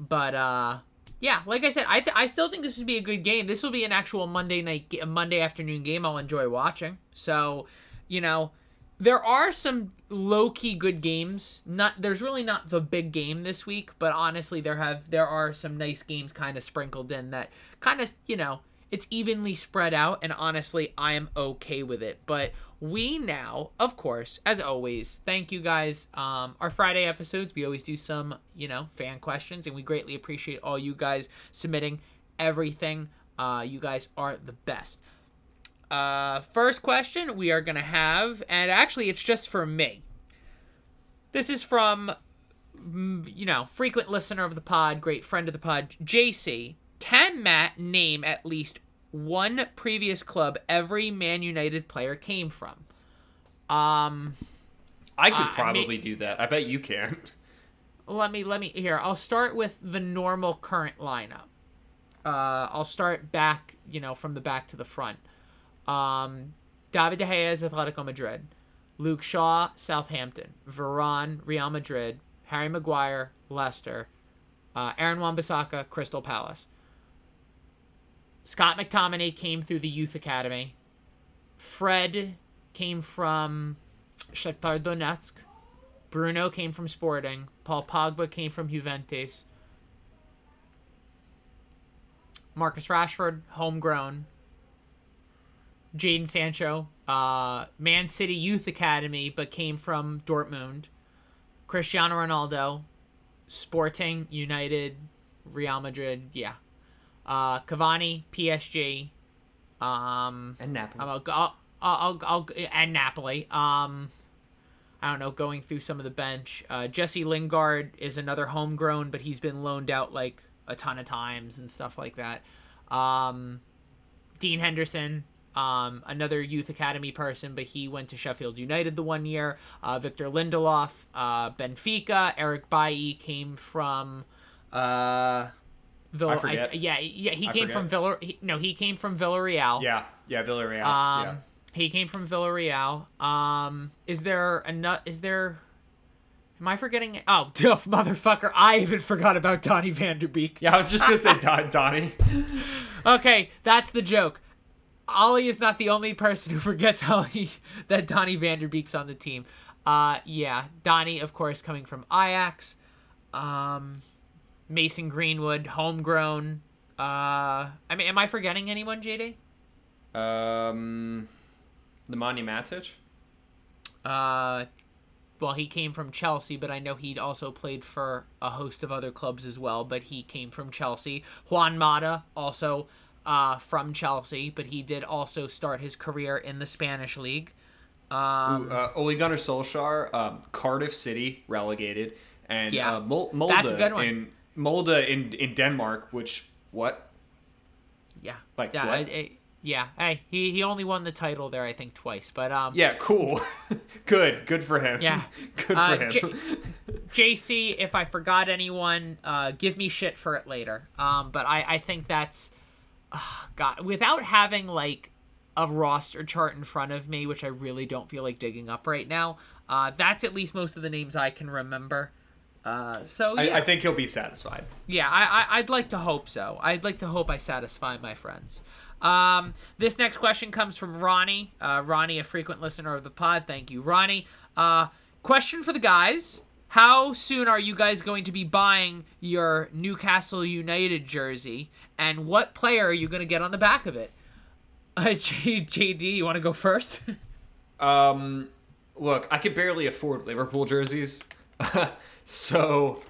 [SPEAKER 1] but uh yeah, like I said, I th- I still think this would be a good game. This will be an actual Monday night Monday afternoon game I'll enjoy watching. So, you know, there are some low key good games. Not there's really not the big game this week, but honestly, there have there are some nice games kind of sprinkled in that kind of you know it's evenly spread out, and honestly, I am okay with it. But we now, of course, as always, thank you guys. Um, our Friday episodes, we always do some, you know, fan questions, and we greatly appreciate all you guys submitting everything. Uh, you guys are the best. Uh, first question we are gonna have, and actually, it's just for me. This is from, mm, you know, frequent listener of the pod, great friend of the pod, JC. Can Matt name at least one previous club every Man United player came from? Um,
[SPEAKER 2] I could
[SPEAKER 1] Uh, I
[SPEAKER 2] probably
[SPEAKER 1] mean-
[SPEAKER 2] do that. I bet you can.
[SPEAKER 1] let me let me here. I'll start with the normal current lineup. Uh, I'll start back, you know, from the back to the front. Um, David De Gea is Atletico Madrid. Luke Shaw, Southampton. Varane, Real Madrid. Harry Maguire, Leicester. Uh, Aaron Wan-Bissaka, Crystal Palace. Scott McTominay came through the youth academy. Fred came from Shakhtar Donetsk. Bruno came from Sporting. Paul Pogba came from Juventus. Marcus Rashford, homegrown. Jadon Sancho, uh, Man City Youth Academy, but came from Dortmund. Cristiano Ronaldo, Sporting, United, Real Madrid, yeah. Uh, Cavani, PSG. Um,
[SPEAKER 2] And Napoli.
[SPEAKER 1] I'll, I'll, I'll, I'll, and Napoli. Um, I don't know, going through some of the bench. Uh, Jesse Lingard is another homegrown, but he's been loaned out like a ton of times and stuff like that. Um, Dean Henderson, um, another youth academy person, but he went to Sheffield United the one year. Uh, Victor Lindelof, uh, Benfica. Eric Bailly came from. Uh, Villa,
[SPEAKER 2] I forget.
[SPEAKER 1] yeah, yeah, he
[SPEAKER 2] I
[SPEAKER 1] came from
[SPEAKER 2] forget.
[SPEAKER 1] Villa. He, no, he came from Villarreal.
[SPEAKER 2] yeah, yeah, Villarreal.
[SPEAKER 1] Um,
[SPEAKER 2] yeah.
[SPEAKER 1] he came from Villarreal. Um, is there a nut? Is there? Am I forgetting? Oh, (laughs) duff, motherfucker! I even forgot about Donny Van Der Beek.
[SPEAKER 2] Yeah, I was just gonna say (laughs) Don, Donnie.
[SPEAKER 1] Okay, that's the joke. Ollie is not the only person who forgets how he that Donny Van Der Beek's on the team. Uh, yeah, Donny, of course, coming from Ajax. Um, Mason Greenwood, homegrown. Uh, I mean, am I forgetting anyone, JD?
[SPEAKER 2] Um, the Matic.
[SPEAKER 1] Uh, well, he came from Chelsea, but I know he'd also played for a host of other clubs as well. But he came from Chelsea. Juan Mata also uh, from Chelsea, but he did also start his career in the Spanish league. Um,
[SPEAKER 2] uh, Ole Gunnar Solskjaer, um, Cardiff City relegated, and
[SPEAKER 1] Yeah.
[SPEAKER 2] uh, Mol- Molde
[SPEAKER 1] That's a good one.
[SPEAKER 2] in Molde in in Denmark. Which what?
[SPEAKER 1] yeah,
[SPEAKER 2] Like
[SPEAKER 1] yeah,
[SPEAKER 2] what?
[SPEAKER 1] it- it- yeah. Hey, he he only won the title there, I think, twice. But um,
[SPEAKER 2] Yeah, cool. (laughs) good, good for him.
[SPEAKER 1] Yeah. (laughs)
[SPEAKER 2] good for
[SPEAKER 1] Uh,
[SPEAKER 2] him.
[SPEAKER 1] J- JC, if I forgot anyone, uh, give me shit for it later. Um, but I, I think that's, uh, God, without having like a roster chart in front of me, which I really don't feel like digging up right now. Uh, that's at least most of the names I can remember. Uh, so yeah,
[SPEAKER 2] I, I think he'll be satisfied.
[SPEAKER 1] yeah, I, I I'd like to hope so. I'd like to hope I satisfy my friends. Um, this next question comes from Ronnie. Uh, Ronnie, a frequent listener of the pod. Thank you, Ronnie. Uh, question for the guys: How soon are you guys going to be buying your Newcastle United jersey, and what player are you going to get on the back of it? (laughs) Uh, J- JD, you want to go first? (laughs)
[SPEAKER 2] Um, look, I could barely afford Liverpool jerseys, (laughs) so,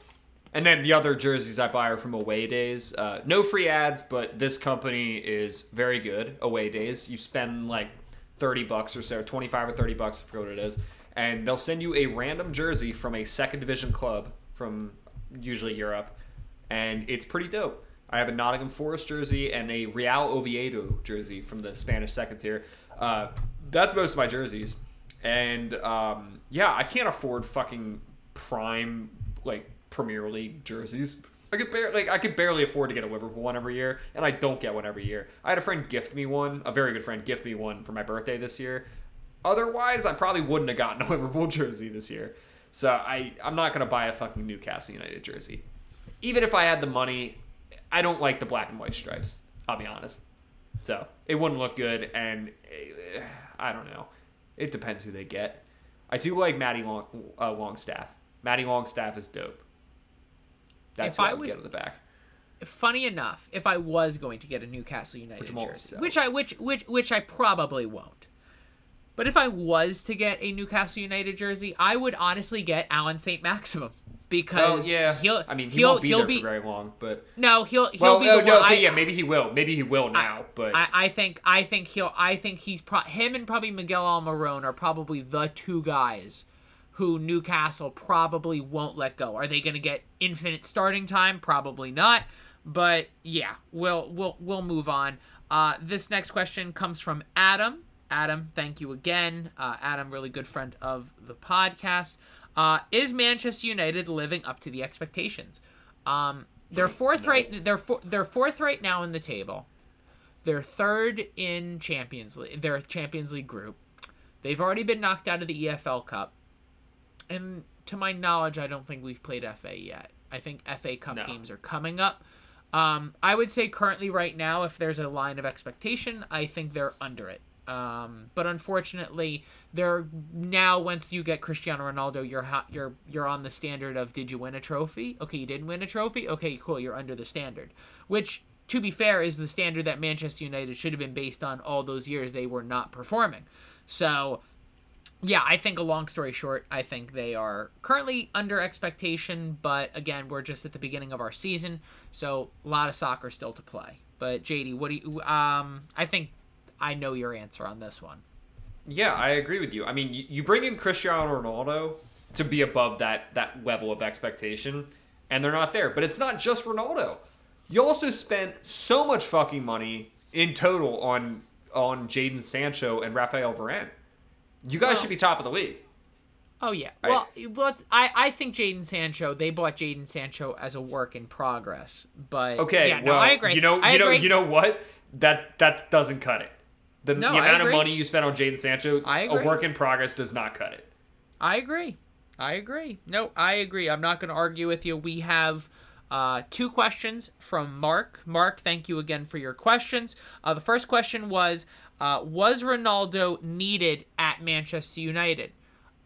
[SPEAKER 2] and then the other jerseys I buy are from away days. Uh, no free ads, but this company is very good. Away days, you spend like thirty bucks or so, twenty five or thirty bucks, I forget what it is, and they'll send you a random jersey from a second division club from usually Europe, and it's pretty dope. I have a Nottingham Forest jersey and a Real Oviedo jersey from the Spanish second tier. Uh, that's most of my jerseys, and um, yeah, I can't afford fucking prime like Premier League jerseys. I could barely like I could barely afford to get a Liverpool one every year, and I don't get one every year. I had a friend gift me one, a very good friend gift me one for my birthday this year. otherwise, I probably wouldn't have gotten a (laughs) Liverpool jersey this year. So I I'm not gonna buy a fucking Newcastle United jersey. Even if I had the money, I don't like the black and white stripes. I'll be honest. So it wouldn't look good, and eh, I don't know. It depends who they get. I do like Matty Long, uh, Longstaff. Matty Longstaff is dope. That's
[SPEAKER 1] If
[SPEAKER 2] what
[SPEAKER 1] I
[SPEAKER 2] I would
[SPEAKER 1] was-
[SPEAKER 2] get on the back.
[SPEAKER 1] funny enough, if I was going to get a Newcastle United
[SPEAKER 2] Which I'm
[SPEAKER 1] jersey,
[SPEAKER 2] so.
[SPEAKER 1] which I which which which I probably won't. But if I was to get a Newcastle United jersey, I would honestly get Alan St. Maximin
[SPEAKER 2] Oh
[SPEAKER 1] because
[SPEAKER 2] yeah,
[SPEAKER 1] he'll
[SPEAKER 2] I mean he
[SPEAKER 1] he'll
[SPEAKER 2] won't be
[SPEAKER 1] he'll
[SPEAKER 2] there
[SPEAKER 1] be
[SPEAKER 2] for very long, but
[SPEAKER 1] no he'll he'll
[SPEAKER 2] well,
[SPEAKER 1] be
[SPEAKER 2] no,
[SPEAKER 1] the
[SPEAKER 2] no,
[SPEAKER 1] one. I,
[SPEAKER 2] yeah, maybe he will, maybe he will now, but
[SPEAKER 1] I, I think I think he'll I think he's pro- him and probably Miguel Almiron are probably the two guys who Newcastle probably won't let go. Are they going to get infinite starting time? Probably not. But yeah, we'll we'll we'll move on. Uh, this next question comes from Adam. Adam, thank you again. Uh, Adam, really good friend of the podcast. Uh, is Manchester United living up to the expectations? Um, they're fourth right. They're four, they're fourth right now in the table. They're third in Champions League. Their Champions League group. They've already been knocked out of the EFL Cup, and to my knowledge, I don't think we've played FA yet. I think FA Cup
[SPEAKER 2] No.
[SPEAKER 1] games are coming up. Um, I would say currently, right now, if there's a line of expectation, I think they're under it. Um, but unfortunately, they're now once you get Cristiano Ronaldo, you're ha- you're you're on the standard of did you win a trophy? Okay, you didn't win a trophy. Okay, cool, you're under the standard. Which, to be fair, is the standard that Manchester United should have been based on all those years they were not performing. So yeah, I think a long story short, I think they are currently under expectation, but again, we're just at the beginning of our season, so a lot of soccer still to play. But JD, what do you um I think I know your answer on this one.
[SPEAKER 2] Yeah, I agree with you. I mean, you, bring in Cristiano Ronaldo to be above that that level of expectation, and they're not there. But it's not just Ronaldo. You also spent so much fucking money in total on on Jadon Sancho and Rafael Varane. You guys
[SPEAKER 1] Well-
[SPEAKER 2] should be top of the league.
[SPEAKER 1] Oh yeah.
[SPEAKER 2] Right.
[SPEAKER 1] Well, let's, I I think Jadon Sancho. They bought Jadon Sancho as a work in progress, but
[SPEAKER 2] Okay,
[SPEAKER 1] yeah, no,
[SPEAKER 2] well,
[SPEAKER 1] I agree.
[SPEAKER 2] you know,
[SPEAKER 1] I
[SPEAKER 2] you know, you know what? That that doesn't cut it. The,
[SPEAKER 1] No,
[SPEAKER 2] the amount of money you spent on Jadon Sancho,
[SPEAKER 1] I
[SPEAKER 2] a
[SPEAKER 1] agree.
[SPEAKER 2] work in progress, does not cut it.
[SPEAKER 1] I agree. I agree. No, I agree. I'm not going to argue with you. We have uh, two questions from Mark. Mark, thank you again for your questions. Uh, the first question was uh, Was Ronaldo needed at Manchester United?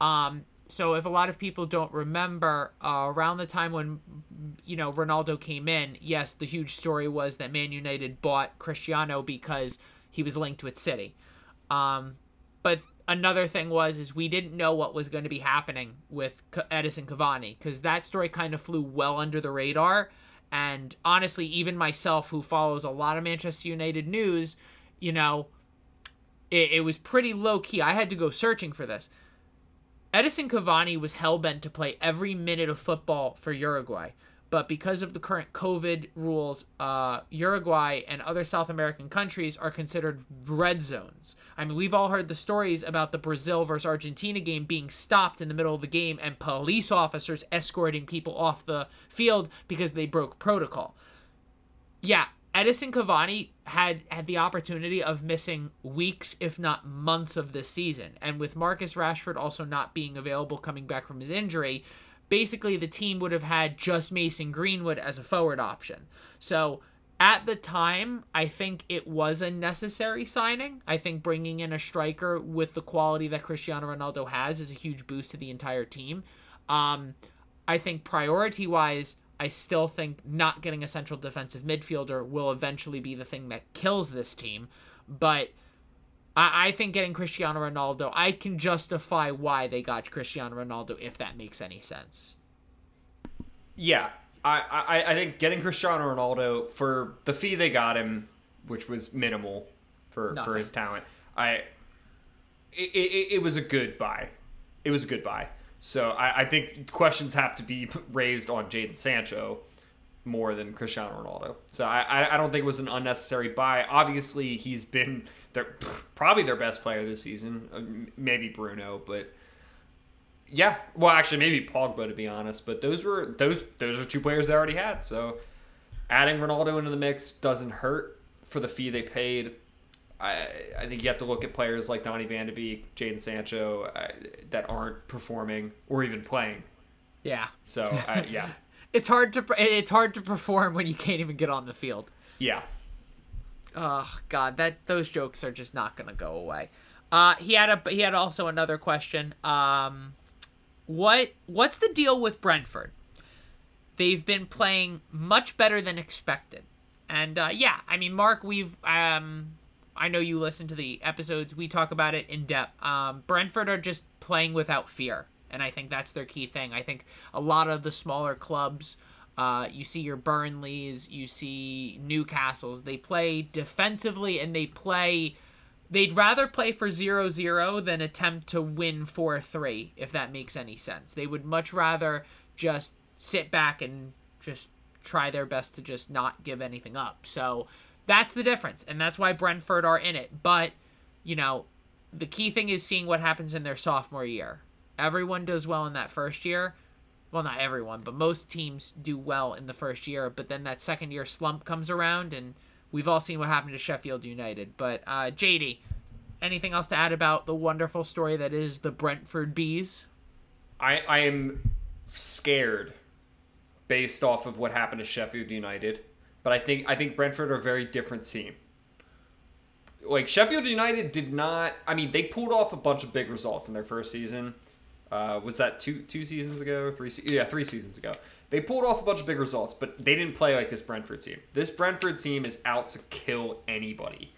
[SPEAKER 1] Um, so, if a lot of people don't remember, uh, around the time when you know Ronaldo came in, yes, the huge story was that Man United bought Cristiano because he was linked with City. Um, but another thing was is we didn't know what was going to be happening with Edison Cavani because that story kind of flew well under the radar. And honestly, even myself, who follows a lot of Manchester United news, you know, it, it was pretty low key. I had to go searching for this. Edison Cavani was hell bent to play every minute of football for Uruguay, but because of the current COVID rules, uh, Uruguay and other South American countries are considered red zones. I mean, we've all heard the stories about the Brazil versus Argentina game being stopped in the middle of the game and police officers escorting people off the field because they broke protocol. Yeah, Edison Cavani had had the opportunity of missing weeks, if not months, of this season, and with Marcus Rashford also not being available coming back from his injury, basically the team would have had just Mason Greenwood as a forward option. So at the time, I think it was a necessary signing. I think bringing in a striker with the quality that Cristiano Ronaldo has is a huge boost to the entire team. Um, I think priority wise, I still think not getting a central defensive midfielder will eventually be the thing that kills this team. But I, I think getting Cristiano Ronaldo, I can justify why they got Cristiano Ronaldo if that makes any sense.
[SPEAKER 2] Yeah, I, I, I think getting Cristiano Ronaldo for the fee they got him, which was minimal for, for his talent, I it, it, it was a good buy. It was a good buy. So I, I think questions have to be raised on Jadon Sancho more than Cristiano Ronaldo. So I, I, don't think it was an unnecessary buy. Obviously, he's been their probably their best player this season. Uh, Maybe Bruno, but yeah. Well, actually, maybe Pogba to be honest. But those were those those are two players they already had. So adding Ronaldo into the mix doesn't hurt for the fee they paid. I I think you have to look at players like Donny Van de Beek, Jadon Sancho uh, that aren't performing or even playing.
[SPEAKER 1] Yeah.
[SPEAKER 2] So (laughs) uh, yeah,
[SPEAKER 1] It's hard to it's hard to perform when you can't even get on the field.
[SPEAKER 2] yeah.
[SPEAKER 1] Oh God, that those jokes are just not gonna go away. Uh, he had a he had also another question. Um, what what's the deal with Brentford? They've been playing much better than expected, and uh, yeah, I mean, Mark, we've um, I know you listen to the episodes. We talk about it in depth. Um, Brentford are just playing without fear, and I think that's their key thing. I think a lot of the smaller clubs. Uh, you see your Burnleys, you see Newcastles. They play defensively and they play. They'd rather play for 0 0 than attempt to win 4 3, if that makes any sense. They would much rather just sit back and just try their best to just not give anything up. So that's the difference. And that's why Brentford are in it. But, you know, the key thing is seeing what happens in their sophomore year. Everyone does well in that first year well not everyone but most teams do well in the first year but then that second year slump comes around and we've all seen what happened to sheffield united but uh, jd anything else to add about the wonderful story that is the brentford bees
[SPEAKER 2] I I am scared based off of what happened to Sheffield United, but I think I think Brentford are a very different team. Like Sheffield United did not. I mean, they pulled off a bunch of big results in their first season. Uh, was that two two seasons ago? Three? Yeah, three seasons ago. They pulled off a bunch of big results, but they didn't play like this Brentford team. This Brentford team is out to kill anybody,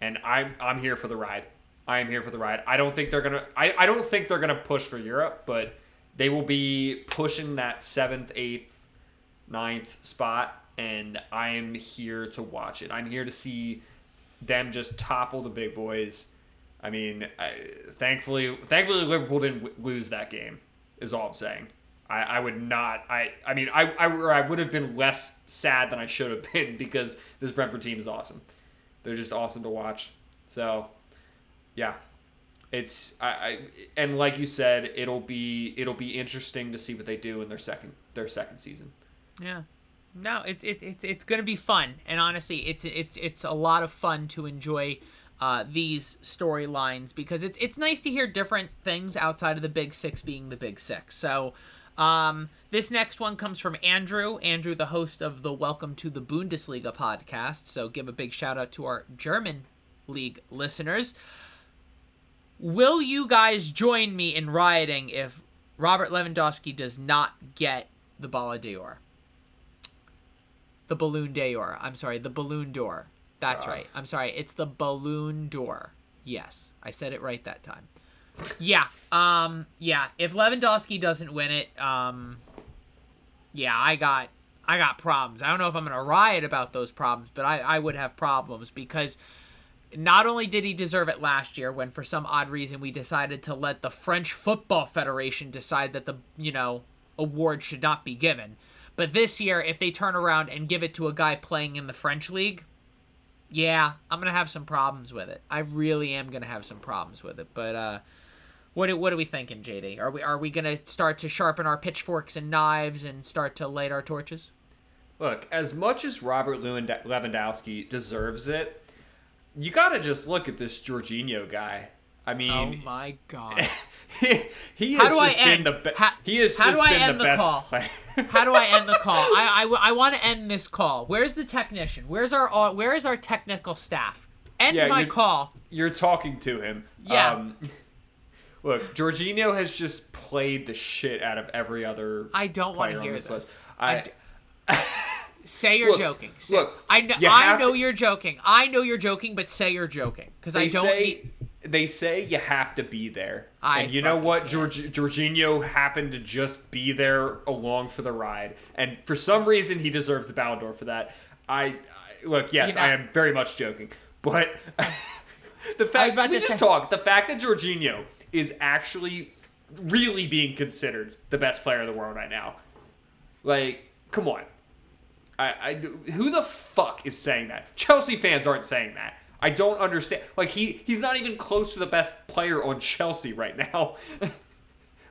[SPEAKER 2] and I'm I'm here for the ride. I am here for the ride. I don't think they're gonna. I, I don't think they're gonna push for Europe, but they will be pushing that seventh, eighth, ninth spot, and I am here to watch it. I'm here to see them just topple the big boys. I mean, I, thankfully, thankfully Liverpool didn't w- lose that game. Is all I'm saying. I, I would not. I I mean, I I, I would have been less sad than I should have been (laughs) because this Brentford team is awesome. They're just awesome to watch. So, yeah, it's I, I and like you said, it'll be it'll be interesting to see what they do in their second their second season.
[SPEAKER 1] yeah no it's it's it's, it's gonna be fun and honestly it's it's it's a lot of fun to enjoy uh, these storylines because it's it's nice to hear different things outside of the big six being the big six so um, this next one comes from Andrew. Andrew, the host of the Welcome to the Bundesliga podcast. So give a big shout out to our German league listeners. Will you guys join me in rioting if Robert Lewandowski does not get the Ballon d'Or? The Balloon d'Or. I'm sorry, the Balloon door. That's
[SPEAKER 2] Uh.
[SPEAKER 1] right. I'm sorry. It's the Balloon door. Yes, I said it right that time. Yeah. Um. Yeah. If Lewandowski doesn't win it, um. Yeah, I got I got problems. I don't know if I'm gonna riot about those problems, but I I would have problems because not only did he deserve it last year when for some odd reason we decided to let the French Football Federation decide that the you know award should not be given, but this year if they turn around and give it to a guy playing in the French league, yeah, I'm gonna have some problems with it. I really am gonna have some problems with it. But uh, what what are we thinking, JD? Are we are we gonna start to sharpen our pitchforks and knives and start to light our torches?
[SPEAKER 2] Look, as much as Robert Lewand- Lewandowski deserves it, you got to just look at this Jorginho guy. I mean,
[SPEAKER 1] Oh my god! (laughs)
[SPEAKER 2] he, he has
[SPEAKER 1] I
[SPEAKER 2] just been
[SPEAKER 1] end?
[SPEAKER 2] the best.
[SPEAKER 1] How-
[SPEAKER 2] he has
[SPEAKER 1] how
[SPEAKER 2] just
[SPEAKER 1] do I
[SPEAKER 2] been
[SPEAKER 1] end
[SPEAKER 2] the
[SPEAKER 1] the
[SPEAKER 2] best
[SPEAKER 1] call?
[SPEAKER 2] player. (laughs)
[SPEAKER 1] How do I end the call? I I, want to end this call. Where's the technician? Where's our uh, where is our technical staff? End
[SPEAKER 2] Yeah,
[SPEAKER 1] my
[SPEAKER 2] you-
[SPEAKER 1] call.
[SPEAKER 2] You're talking to him.
[SPEAKER 1] Yeah.
[SPEAKER 2] Um, (laughs) look, Jorginho has just played the shit out of every other.
[SPEAKER 1] I don't want to hear
[SPEAKER 2] this
[SPEAKER 1] this. I
[SPEAKER 2] I-
[SPEAKER 1] d- say you're
[SPEAKER 2] Look,
[SPEAKER 1] joking. Say,
[SPEAKER 2] look,
[SPEAKER 1] I know. I know
[SPEAKER 2] to...
[SPEAKER 1] you're joking. I know you're joking, but say you're joking because I don't.
[SPEAKER 2] say
[SPEAKER 1] need-
[SPEAKER 2] they say you have to be there.
[SPEAKER 1] I
[SPEAKER 2] and you know what? George, Jorginho happened to just be there along for the ride, and for some reason he deserves the Ballon d'Or for that. I, I look, yes,
[SPEAKER 1] You know-
[SPEAKER 2] I am very much joking, but (laughs) the fact we just
[SPEAKER 1] say-
[SPEAKER 2] talk the fact that Jorginho is actually really being considered the best player in the world right now. Like, come on. I, I who the fuck is saying that? Chelsea fans aren't saying that. I don't understand. Like he he's not even close to the best player on Chelsea right now, (laughs)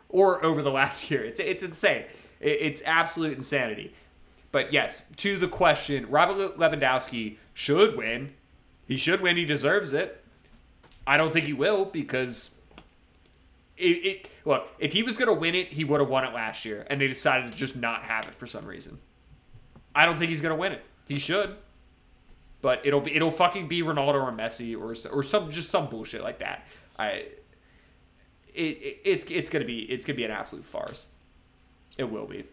[SPEAKER 2] or over the last year. It's it's insane. It, it's absolute insanity. But yes, to the question, Robert Lewandowski should win. He should win. He deserves it. I don't think he will because it, it look if he was gonna win it, he would have won it last year, and they decided to just not have it for some reason. I don't think he's gonna win it. He should, but it'll be it'll fucking be Ronaldo or Messi or or some just some bullshit like that. I it, it it's it's gonna be it's gonna be an absolute farce. It will be.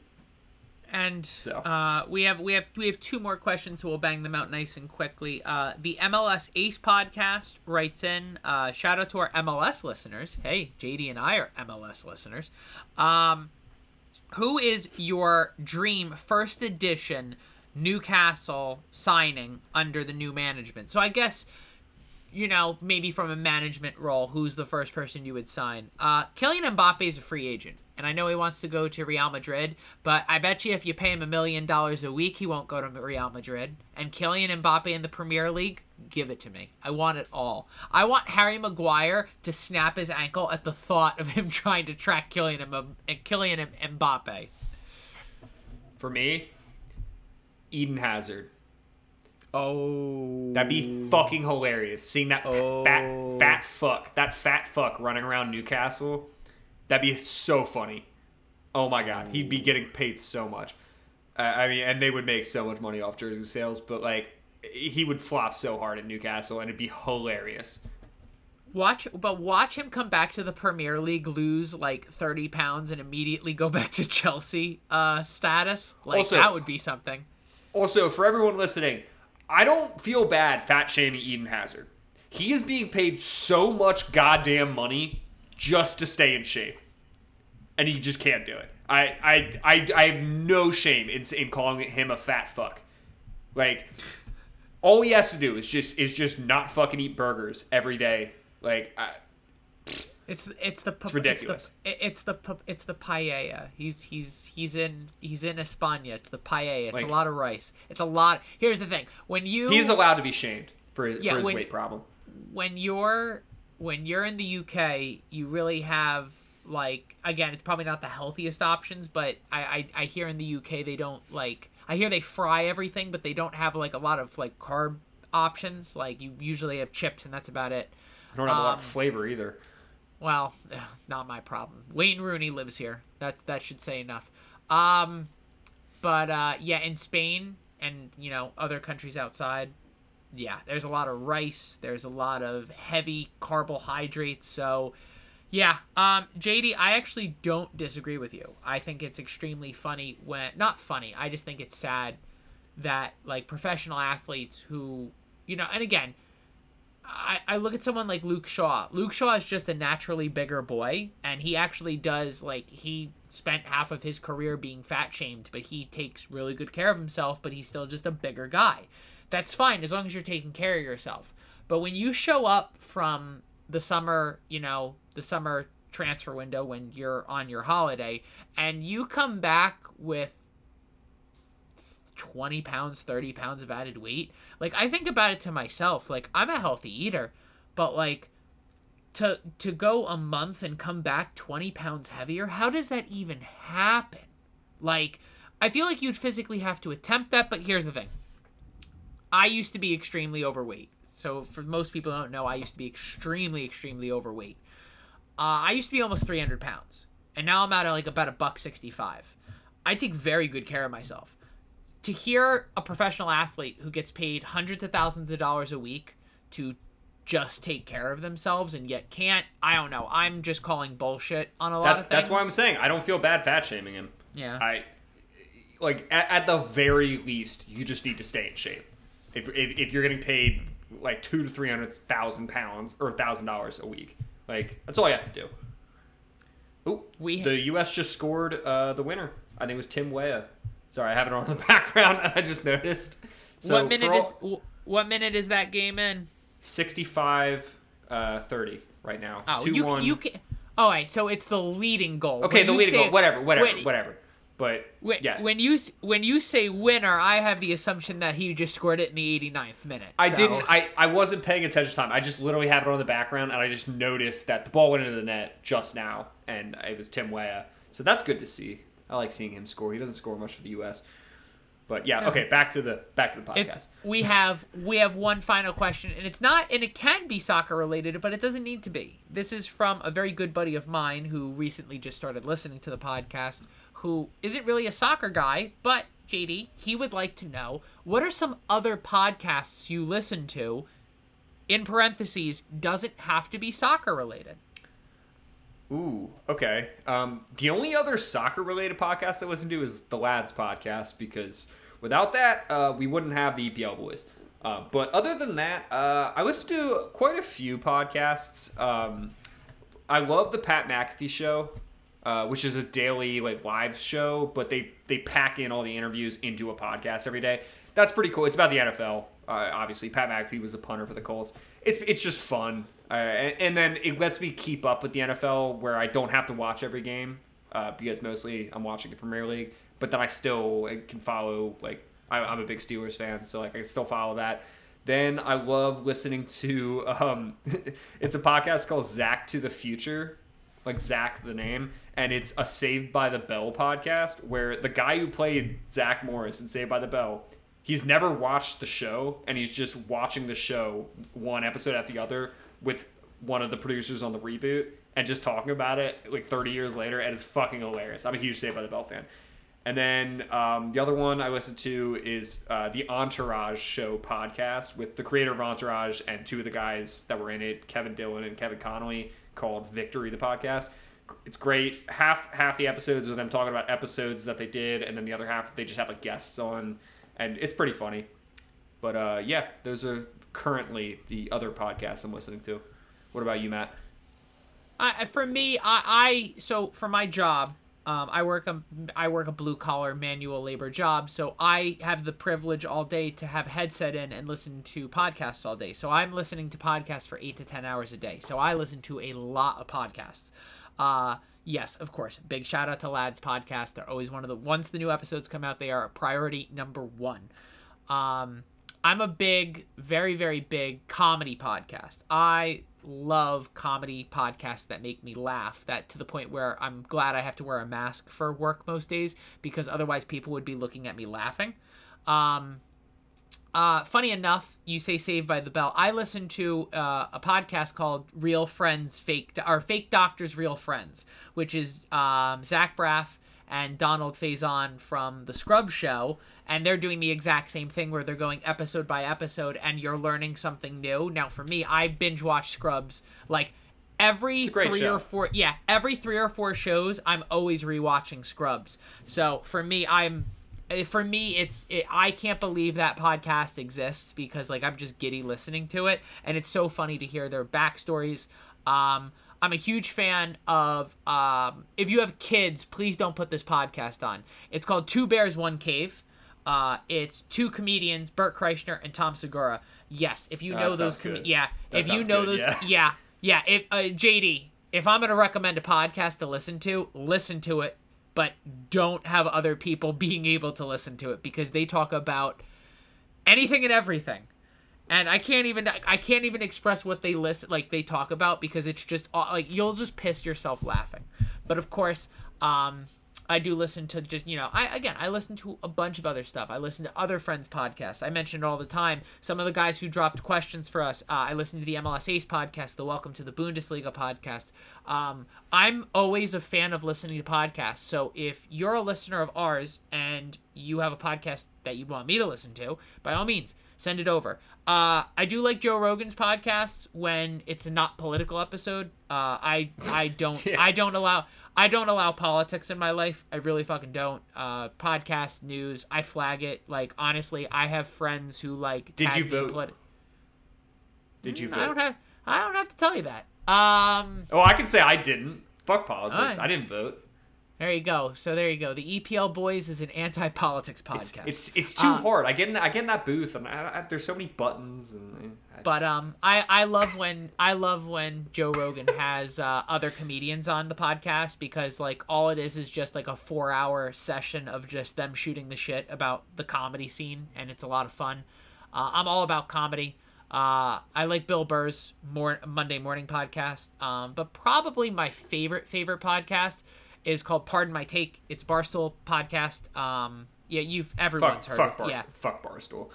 [SPEAKER 1] And
[SPEAKER 2] So.
[SPEAKER 1] uh, we have we have we have two more questions, so we'll bang them out nice and quickly. Uh, the MLS Ace podcast writes in. Uh, shout out to our MLS listeners. Hey, JD and I are MLS listeners. Um, who is your dream first edition Newcastle signing under the new management? So I guess you know maybe from a management role, who's the first person you would sign? Uh, Kylian Mbappe is a free agent, and I know he wants to go to Real Madrid, but I bet you if you pay him a million dollars a week, he won't go to Real Madrid. And Kylian Mbappe in the Premier League, give it to me. I want it all. I want Harry Maguire to snap his ankle at the thought of him (laughs) trying to track Kylian, M- Kylian Mbappe.
[SPEAKER 2] For me, Eden Hazard.
[SPEAKER 1] Oh,
[SPEAKER 2] That'd be fucking hilarious. Seeing that
[SPEAKER 1] Oh.
[SPEAKER 2] fat fat fuck, that fat fuck running around Newcastle. That'd be so funny. Oh my god, he'd be getting paid so much. Uh, I mean, and they would make so much money off jersey sales, but like he would flop so hard at Newcastle, and it'd be hilarious.
[SPEAKER 1] Watch, but watch him come back to the Premier League, lose like thirty pounds, and immediately go back to Chelsea uh, status. Like
[SPEAKER 2] Also-
[SPEAKER 1] that would be something.
[SPEAKER 2] Also, for everyone listening, I don't feel bad fat shaming Eden Hazard. He is being paid so much goddamn money just to stay in shape. And he just can't do it. I I I, I have no shame in, in calling him a fat fuck. Like all he has to do is just is just not fucking eat burgers every day. Like I,
[SPEAKER 1] It's it's the it's
[SPEAKER 2] ridiculous.
[SPEAKER 1] the, it's the it's the paella. He's he's he's in he's in España. It's the paella. It's
[SPEAKER 2] Like-
[SPEAKER 1] a lot of rice. It's a lot. Here's the thing: when you
[SPEAKER 2] he's allowed to be shamed for his,
[SPEAKER 1] Yeah,
[SPEAKER 2] for his
[SPEAKER 1] when-
[SPEAKER 2] weight problem.
[SPEAKER 1] when you're when you're in the UK, you really have like again, it's probably not the healthiest options, but I, I I hear in the UK they don't like I hear they fry everything, but they don't have like a lot of like carb options. Like you usually have chips and that's about it.
[SPEAKER 2] I don't have a lot
[SPEAKER 1] um,
[SPEAKER 2] of flavor either.
[SPEAKER 1] Well, not my problem. Wayne Rooney lives here. That's that should say enough. Um, but uh, yeah, in Spain and you know other countries outside, yeah, there's a lot of rice. There's a lot of heavy carbohydrates. So, yeah, um, JD, I actually don't disagree with you. I think it's extremely funny when not funny. I just think it's sad that like professional athletes who you know, and again, I, I look at someone like Luke Shaw. Luke Shaw is just a naturally bigger boy, and he actually does like he spent half of his career being fat shamed, but he takes really good care of himself, but he's still just a bigger guy. That's fine as long as you're taking care of yourself. But when you show up from the summer, you know, the summer transfer window when you're on your holiday, and you come back with 20 pounds, 30 pounds of added weight. Like I think about it to myself, like I'm a healthy eater, but like to to go a month and come back 20 pounds heavier, how does that even happen? Like I feel like you'd physically have to attempt that, but here's the thing. I used to be extremely overweight. So for most people don't know, I used to be extremely extremely overweight. Uh, I used to be almost 300 pounds, and now I'm at like about a buck 65. I take very good care of myself to hear a professional athlete who gets paid hundreds of thousands of dollars a week to just take care of themselves and yet can't i don't know i'm just calling bullshit on a lot
[SPEAKER 2] That's
[SPEAKER 1] of things
[SPEAKER 2] that's why I'm saying I don't feel bad fat shaming him.
[SPEAKER 1] yeah
[SPEAKER 2] I like at, at the very least, you just need to stay in shape. If if, if you're getting paid like two to three hundred thousand pounds or a thousand dollars a week, like that's all you have to do. Ooh,
[SPEAKER 1] We-
[SPEAKER 2] the U.S. just scored uh, the winner. I think it was Tim Weah. Sorry, I have it on in the (laughs) background. I just noticed. So
[SPEAKER 1] what minute
[SPEAKER 2] for
[SPEAKER 1] is what minute is that game in
[SPEAKER 2] 65 uh, 30 right now?
[SPEAKER 1] oh
[SPEAKER 2] Two
[SPEAKER 1] you
[SPEAKER 2] one.
[SPEAKER 1] you can oh wait so it's the leading goal
[SPEAKER 2] okay,
[SPEAKER 1] When
[SPEAKER 2] the leading
[SPEAKER 1] say-
[SPEAKER 2] goal. Whatever, whatever,
[SPEAKER 1] when-
[SPEAKER 2] whatever. But
[SPEAKER 1] when,
[SPEAKER 2] yes,
[SPEAKER 1] when you when you say winner i have the assumption that he just scored it in the 89th minute
[SPEAKER 2] I
[SPEAKER 1] so-
[SPEAKER 2] didn't. I, I wasn't paying attention to time. I just literally have it on the background, and I just noticed that the ball went into the net just now, and it was Tim Weah. So that's good to see. I like seeing him score. He doesn't score much for the U.S. But yeah, okay, back to the back to the podcast.
[SPEAKER 1] It's we have we have one final question, and it's not, and it can be soccer related, but it doesn't need to be. This is from a very good buddy of mine who recently just started listening to the podcast, who isn't really a soccer guy, but JD, he would like to know what are some other podcasts you listen to. In parentheses, doesn't have to be soccer related.
[SPEAKER 2] Ooh, okay. Um, the only other soccer related podcast I listen to is the Lads podcast because without that, uh, we wouldn't have the EPL boys. Uh, but other than that, uh, I listen to quite a few podcasts. Um, I love the Pat McAfee show, uh, which is a daily like live show, but they they pack in all the interviews into a podcast every day. That's pretty cool. It's about the NFL. Uh, obviously, Pat McAfee was a punter for the Colts. It's it's just fun. Uh, and, and, then it lets me keep up with the NFL where I don't have to watch every game uh, because mostly I'm watching the Premier League. But then I still can follow like I, am a big Steelers fan, so like I can still follow that. Then I love listening to um, (laughs) it's a podcast called Zack to the Future, like Zach the name, and it's a Saved by the Bell podcast where the guy who played Zack Morris in Saved by the Bell he's never watched the show and he's just watching the show one episode after the other with one of the producers on the reboot and just talking about it like 30 years later, and it's fucking hilarious. I'm a huge Saved by the Bell fan. And then um, the other one I listen to is uh, the Entourage Show podcast with the creator of Entourage and two of the guys that were in it, Kevin Dillon and Kevin Connolly, called Victory the podcast. It's great. Half half the episodes are them talking about episodes that they did, and then the other half they just have like guests on, and it's pretty funny. But uh, yeah, those are currently the other podcasts I'm listening to. What about you, Matt?
[SPEAKER 1] I, for me, I, I so for my job, um, I work a I work a blue collar manual labor job, so I have the privilege all day to have headset in and listen to podcasts all day. So I'm listening to podcasts for eight to ten hours a day. So I listen to a lot of podcasts. Uh, yes, of course. Big shout out to Lads Podcast. They're always one of the once the new episodes come out, they are a priority number one. Um, I'm a big, very, very big comedy podcast. I love comedy podcasts that make me laugh that to the point where I'm glad I have to wear a mask for work most days because otherwise people would be looking at me laughing. Um, uh, funny enough, you say Saved by the Bell. I listen to uh, a podcast called Real Friends Fake or Fake Doctors Real Friends, which is um, Zach Braff and Donald Faison from the Scrub Show, and they're doing the exact same thing where they're going episode by episode, and you're learning something new. Now, for me, I binge watch Scrubs like every three
[SPEAKER 2] show.
[SPEAKER 1] or four. Yeah, every three or four shows, I'm always rewatching Scrubs. So for me, I'm eh, for me it's it, i can't believe that podcast exists because like i'm just giddy listening to it and it's so funny to hear their backstories um I'm a huge fan of. Um, if you have kids, please don't put this podcast on. It's called Two Bears One Cave. Uh, it's two comedians, Bert Kreischer and Tom Segura. Yes, if you
[SPEAKER 2] Oh,
[SPEAKER 1] know those, com- yeah,
[SPEAKER 2] That
[SPEAKER 1] if you know
[SPEAKER 2] good,
[SPEAKER 1] those,
[SPEAKER 2] yeah.
[SPEAKER 1] yeah, yeah. If uh, JD, if I'm gonna recommend a podcast to listen to, listen to it, but don't have other people (laughs) being able to listen to it because they talk about anything and everything and I can't even I can't even express what they list like they talk about because it's just like you'll just piss yourself laughing. But of course, um, I do listen to just you know I again I listen to a bunch of other stuff. I listen to other friends' podcasts. I mentioned all the time some of the guys who dropped questions for us. Uh, I listen to the MLS Ace podcast, the Welcome to the Bundesliga podcast. Um, I'm always a fan of listening to podcasts. So if you're a listener of ours and you have a podcast that you want me to listen to, by all means send it over. Uh, I do like Joe Rogan's podcasts when it's a not political episode. Uh, I I don't (laughs)
[SPEAKER 2] Yeah.
[SPEAKER 1] I don't allow I don't allow politics in my life. I really fucking don't. Uh, podcast news, I flag it. Like honestly, I have friends who like.
[SPEAKER 2] Did you vote?
[SPEAKER 1] politi-
[SPEAKER 2] Did you
[SPEAKER 1] Mm, I don't
[SPEAKER 2] vote?
[SPEAKER 1] have I don't have to tell you that. Um,
[SPEAKER 2] Oh, I can say I didn't. Fuck politics.
[SPEAKER 1] Alright.
[SPEAKER 2] I didn't vote.
[SPEAKER 1] There you go. So there you go. The EPL Boys is an anti-politics podcast.
[SPEAKER 2] It's it's too
[SPEAKER 1] Uh,
[SPEAKER 2] hard. I get in I get in that booth and I, I, there's so many buttons and. I
[SPEAKER 1] But um, I I love when I love when Joe Rogan has uh, other comedians on the podcast because like all it is is just like a four hour session of just them shooting the shit about the comedy scene and it's a lot of fun. Uh, I'm all about comedy. Uh, I like Bill Burr's more Monday morning podcast. Um, but probably my favorite favorite podcast is called Pardon My Take. It's Barstool podcast. Um, yeah, you've
[SPEAKER 2] Fuck,
[SPEAKER 1] everyone's heard
[SPEAKER 2] fuck
[SPEAKER 1] of.
[SPEAKER 2] Barstool.
[SPEAKER 1] Yeah,
[SPEAKER 2] Fuck Barstool.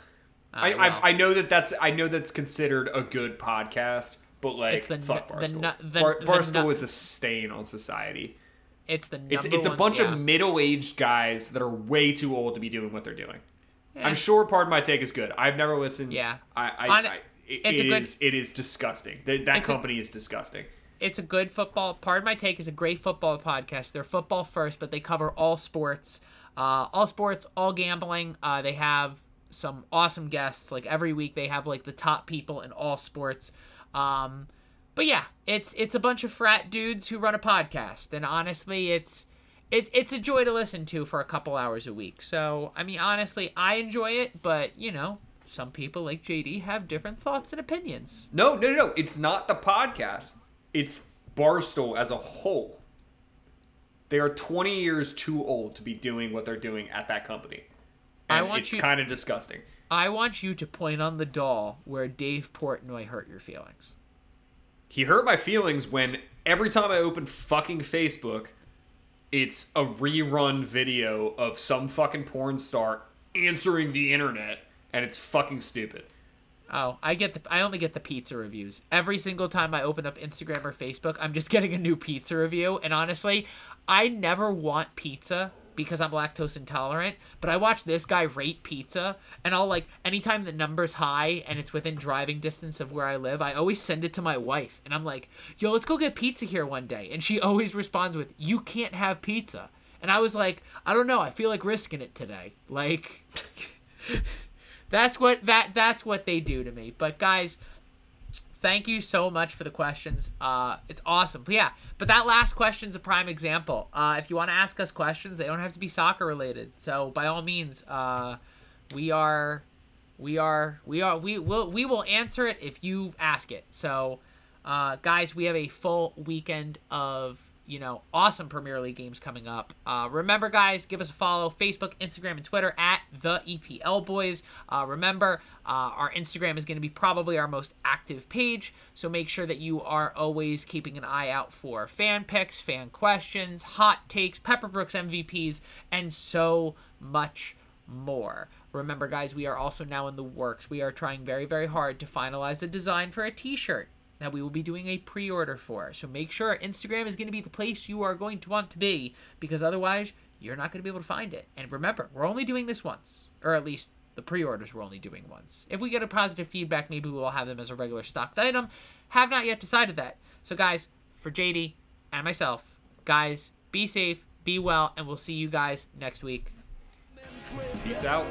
[SPEAKER 1] Uh,
[SPEAKER 2] I,
[SPEAKER 1] well.
[SPEAKER 2] I I know that that's I know that's considered a good podcast, but like
[SPEAKER 1] It's the
[SPEAKER 2] fuck
[SPEAKER 1] the
[SPEAKER 2] Barstool.
[SPEAKER 1] nu- the-
[SPEAKER 2] Bar-
[SPEAKER 1] the
[SPEAKER 2] Barstool
[SPEAKER 1] nu-
[SPEAKER 2] is a stain on society.
[SPEAKER 1] it's the
[SPEAKER 2] It's it's a
[SPEAKER 1] one-
[SPEAKER 2] bunch
[SPEAKER 1] yeah.
[SPEAKER 2] of middle-aged guys that are way too old to be doing what they're doing.
[SPEAKER 1] Yeah.
[SPEAKER 2] I'm sure Pardon My Take is good. I've never listened.
[SPEAKER 1] Yeah.
[SPEAKER 2] I, I,
[SPEAKER 1] On-
[SPEAKER 2] I it,
[SPEAKER 1] it's a good-
[SPEAKER 2] is- it is disgusting. That that
[SPEAKER 1] It's a-
[SPEAKER 2] company is disgusting.
[SPEAKER 1] It's a good football. Pardon my take is a great football podcast. They're football first, but they cover all sports, uh, all sports, all gambling. Uh, they have some awesome guests. Like every week, they have like the top people in all sports. Um, but yeah, it's it's a bunch of frat dudes who run a podcast, and honestly, it's it, it's a joy to listen to for a couple hours a week. So I mean, honestly, I enjoy it, but you know. Some people like JD have different thoughts and opinions.
[SPEAKER 2] No, no, no, no. It's not the podcast. It's Barstool as a whole. They are 20 years too old to be doing what they're doing at that company.
[SPEAKER 1] I
[SPEAKER 2] And
[SPEAKER 1] want
[SPEAKER 2] it's
[SPEAKER 1] you-
[SPEAKER 2] kind of disgusting.
[SPEAKER 1] I want you to point on the doll where Dave Portnoy hurt your feelings.
[SPEAKER 2] He hurt my feelings when every time I open fucking Facebook, it's a rerun video of some fucking porn star answering the internet, and it's fucking stupid.
[SPEAKER 1] Oh, I get the I only get the pizza reviews. Every single time I open up Instagram or Facebook, I'm just (laughs) getting a new pizza review. And honestly, I never want pizza because I'm lactose intolerant, but I watch this guy rate pizza and I'll like anytime the number's high and it's within driving distance of where I live, I always send it to my wife and I'm like, "Yo, let's go get pizza here one day." And she always responds with, "You can't have pizza." And I was like, "I don't know, I feel like risking it today." Like (laughs) that's what that that's what they do to me. But guys, thank you so much for the questions. Uh, it's awesome. But yeah, but that last question's a prime example. Uh, if you want to ask us questions, they don't have to be soccer related. So by all means, uh, we are, we are, we are, we will, we will answer it if you ask it. So, uh, guys, we have a full weekend of you know awesome Premier League games coming up. Uh, remember, guys, give us a follow: Facebook, Instagram, and Twitter at the EPL Boys. Uh, remember, uh, our Instagram is going to be probably our most active page, so make sure that you are always keeping an eye out for fan picks, fan questions, hot takes, Pepper Brooks MVPs, and so much more. Remember, guys, we are also now in the works. We are trying very, very hard to finalize a design for a T-shirt that we will be doing a pre-order for. So make sure Instagram is going to be the place you are going to want to be because otherwise you're not going to be able to find it. And remember, we're only doing this once, or at least the pre-orders we're only doing once. If we get a positive feedback, maybe we'll have them as a regular stocked item. Have not yet decided that. So guys, for JD and myself, guys, be safe, be well, and we'll see you guys next week.
[SPEAKER 2] Peace out.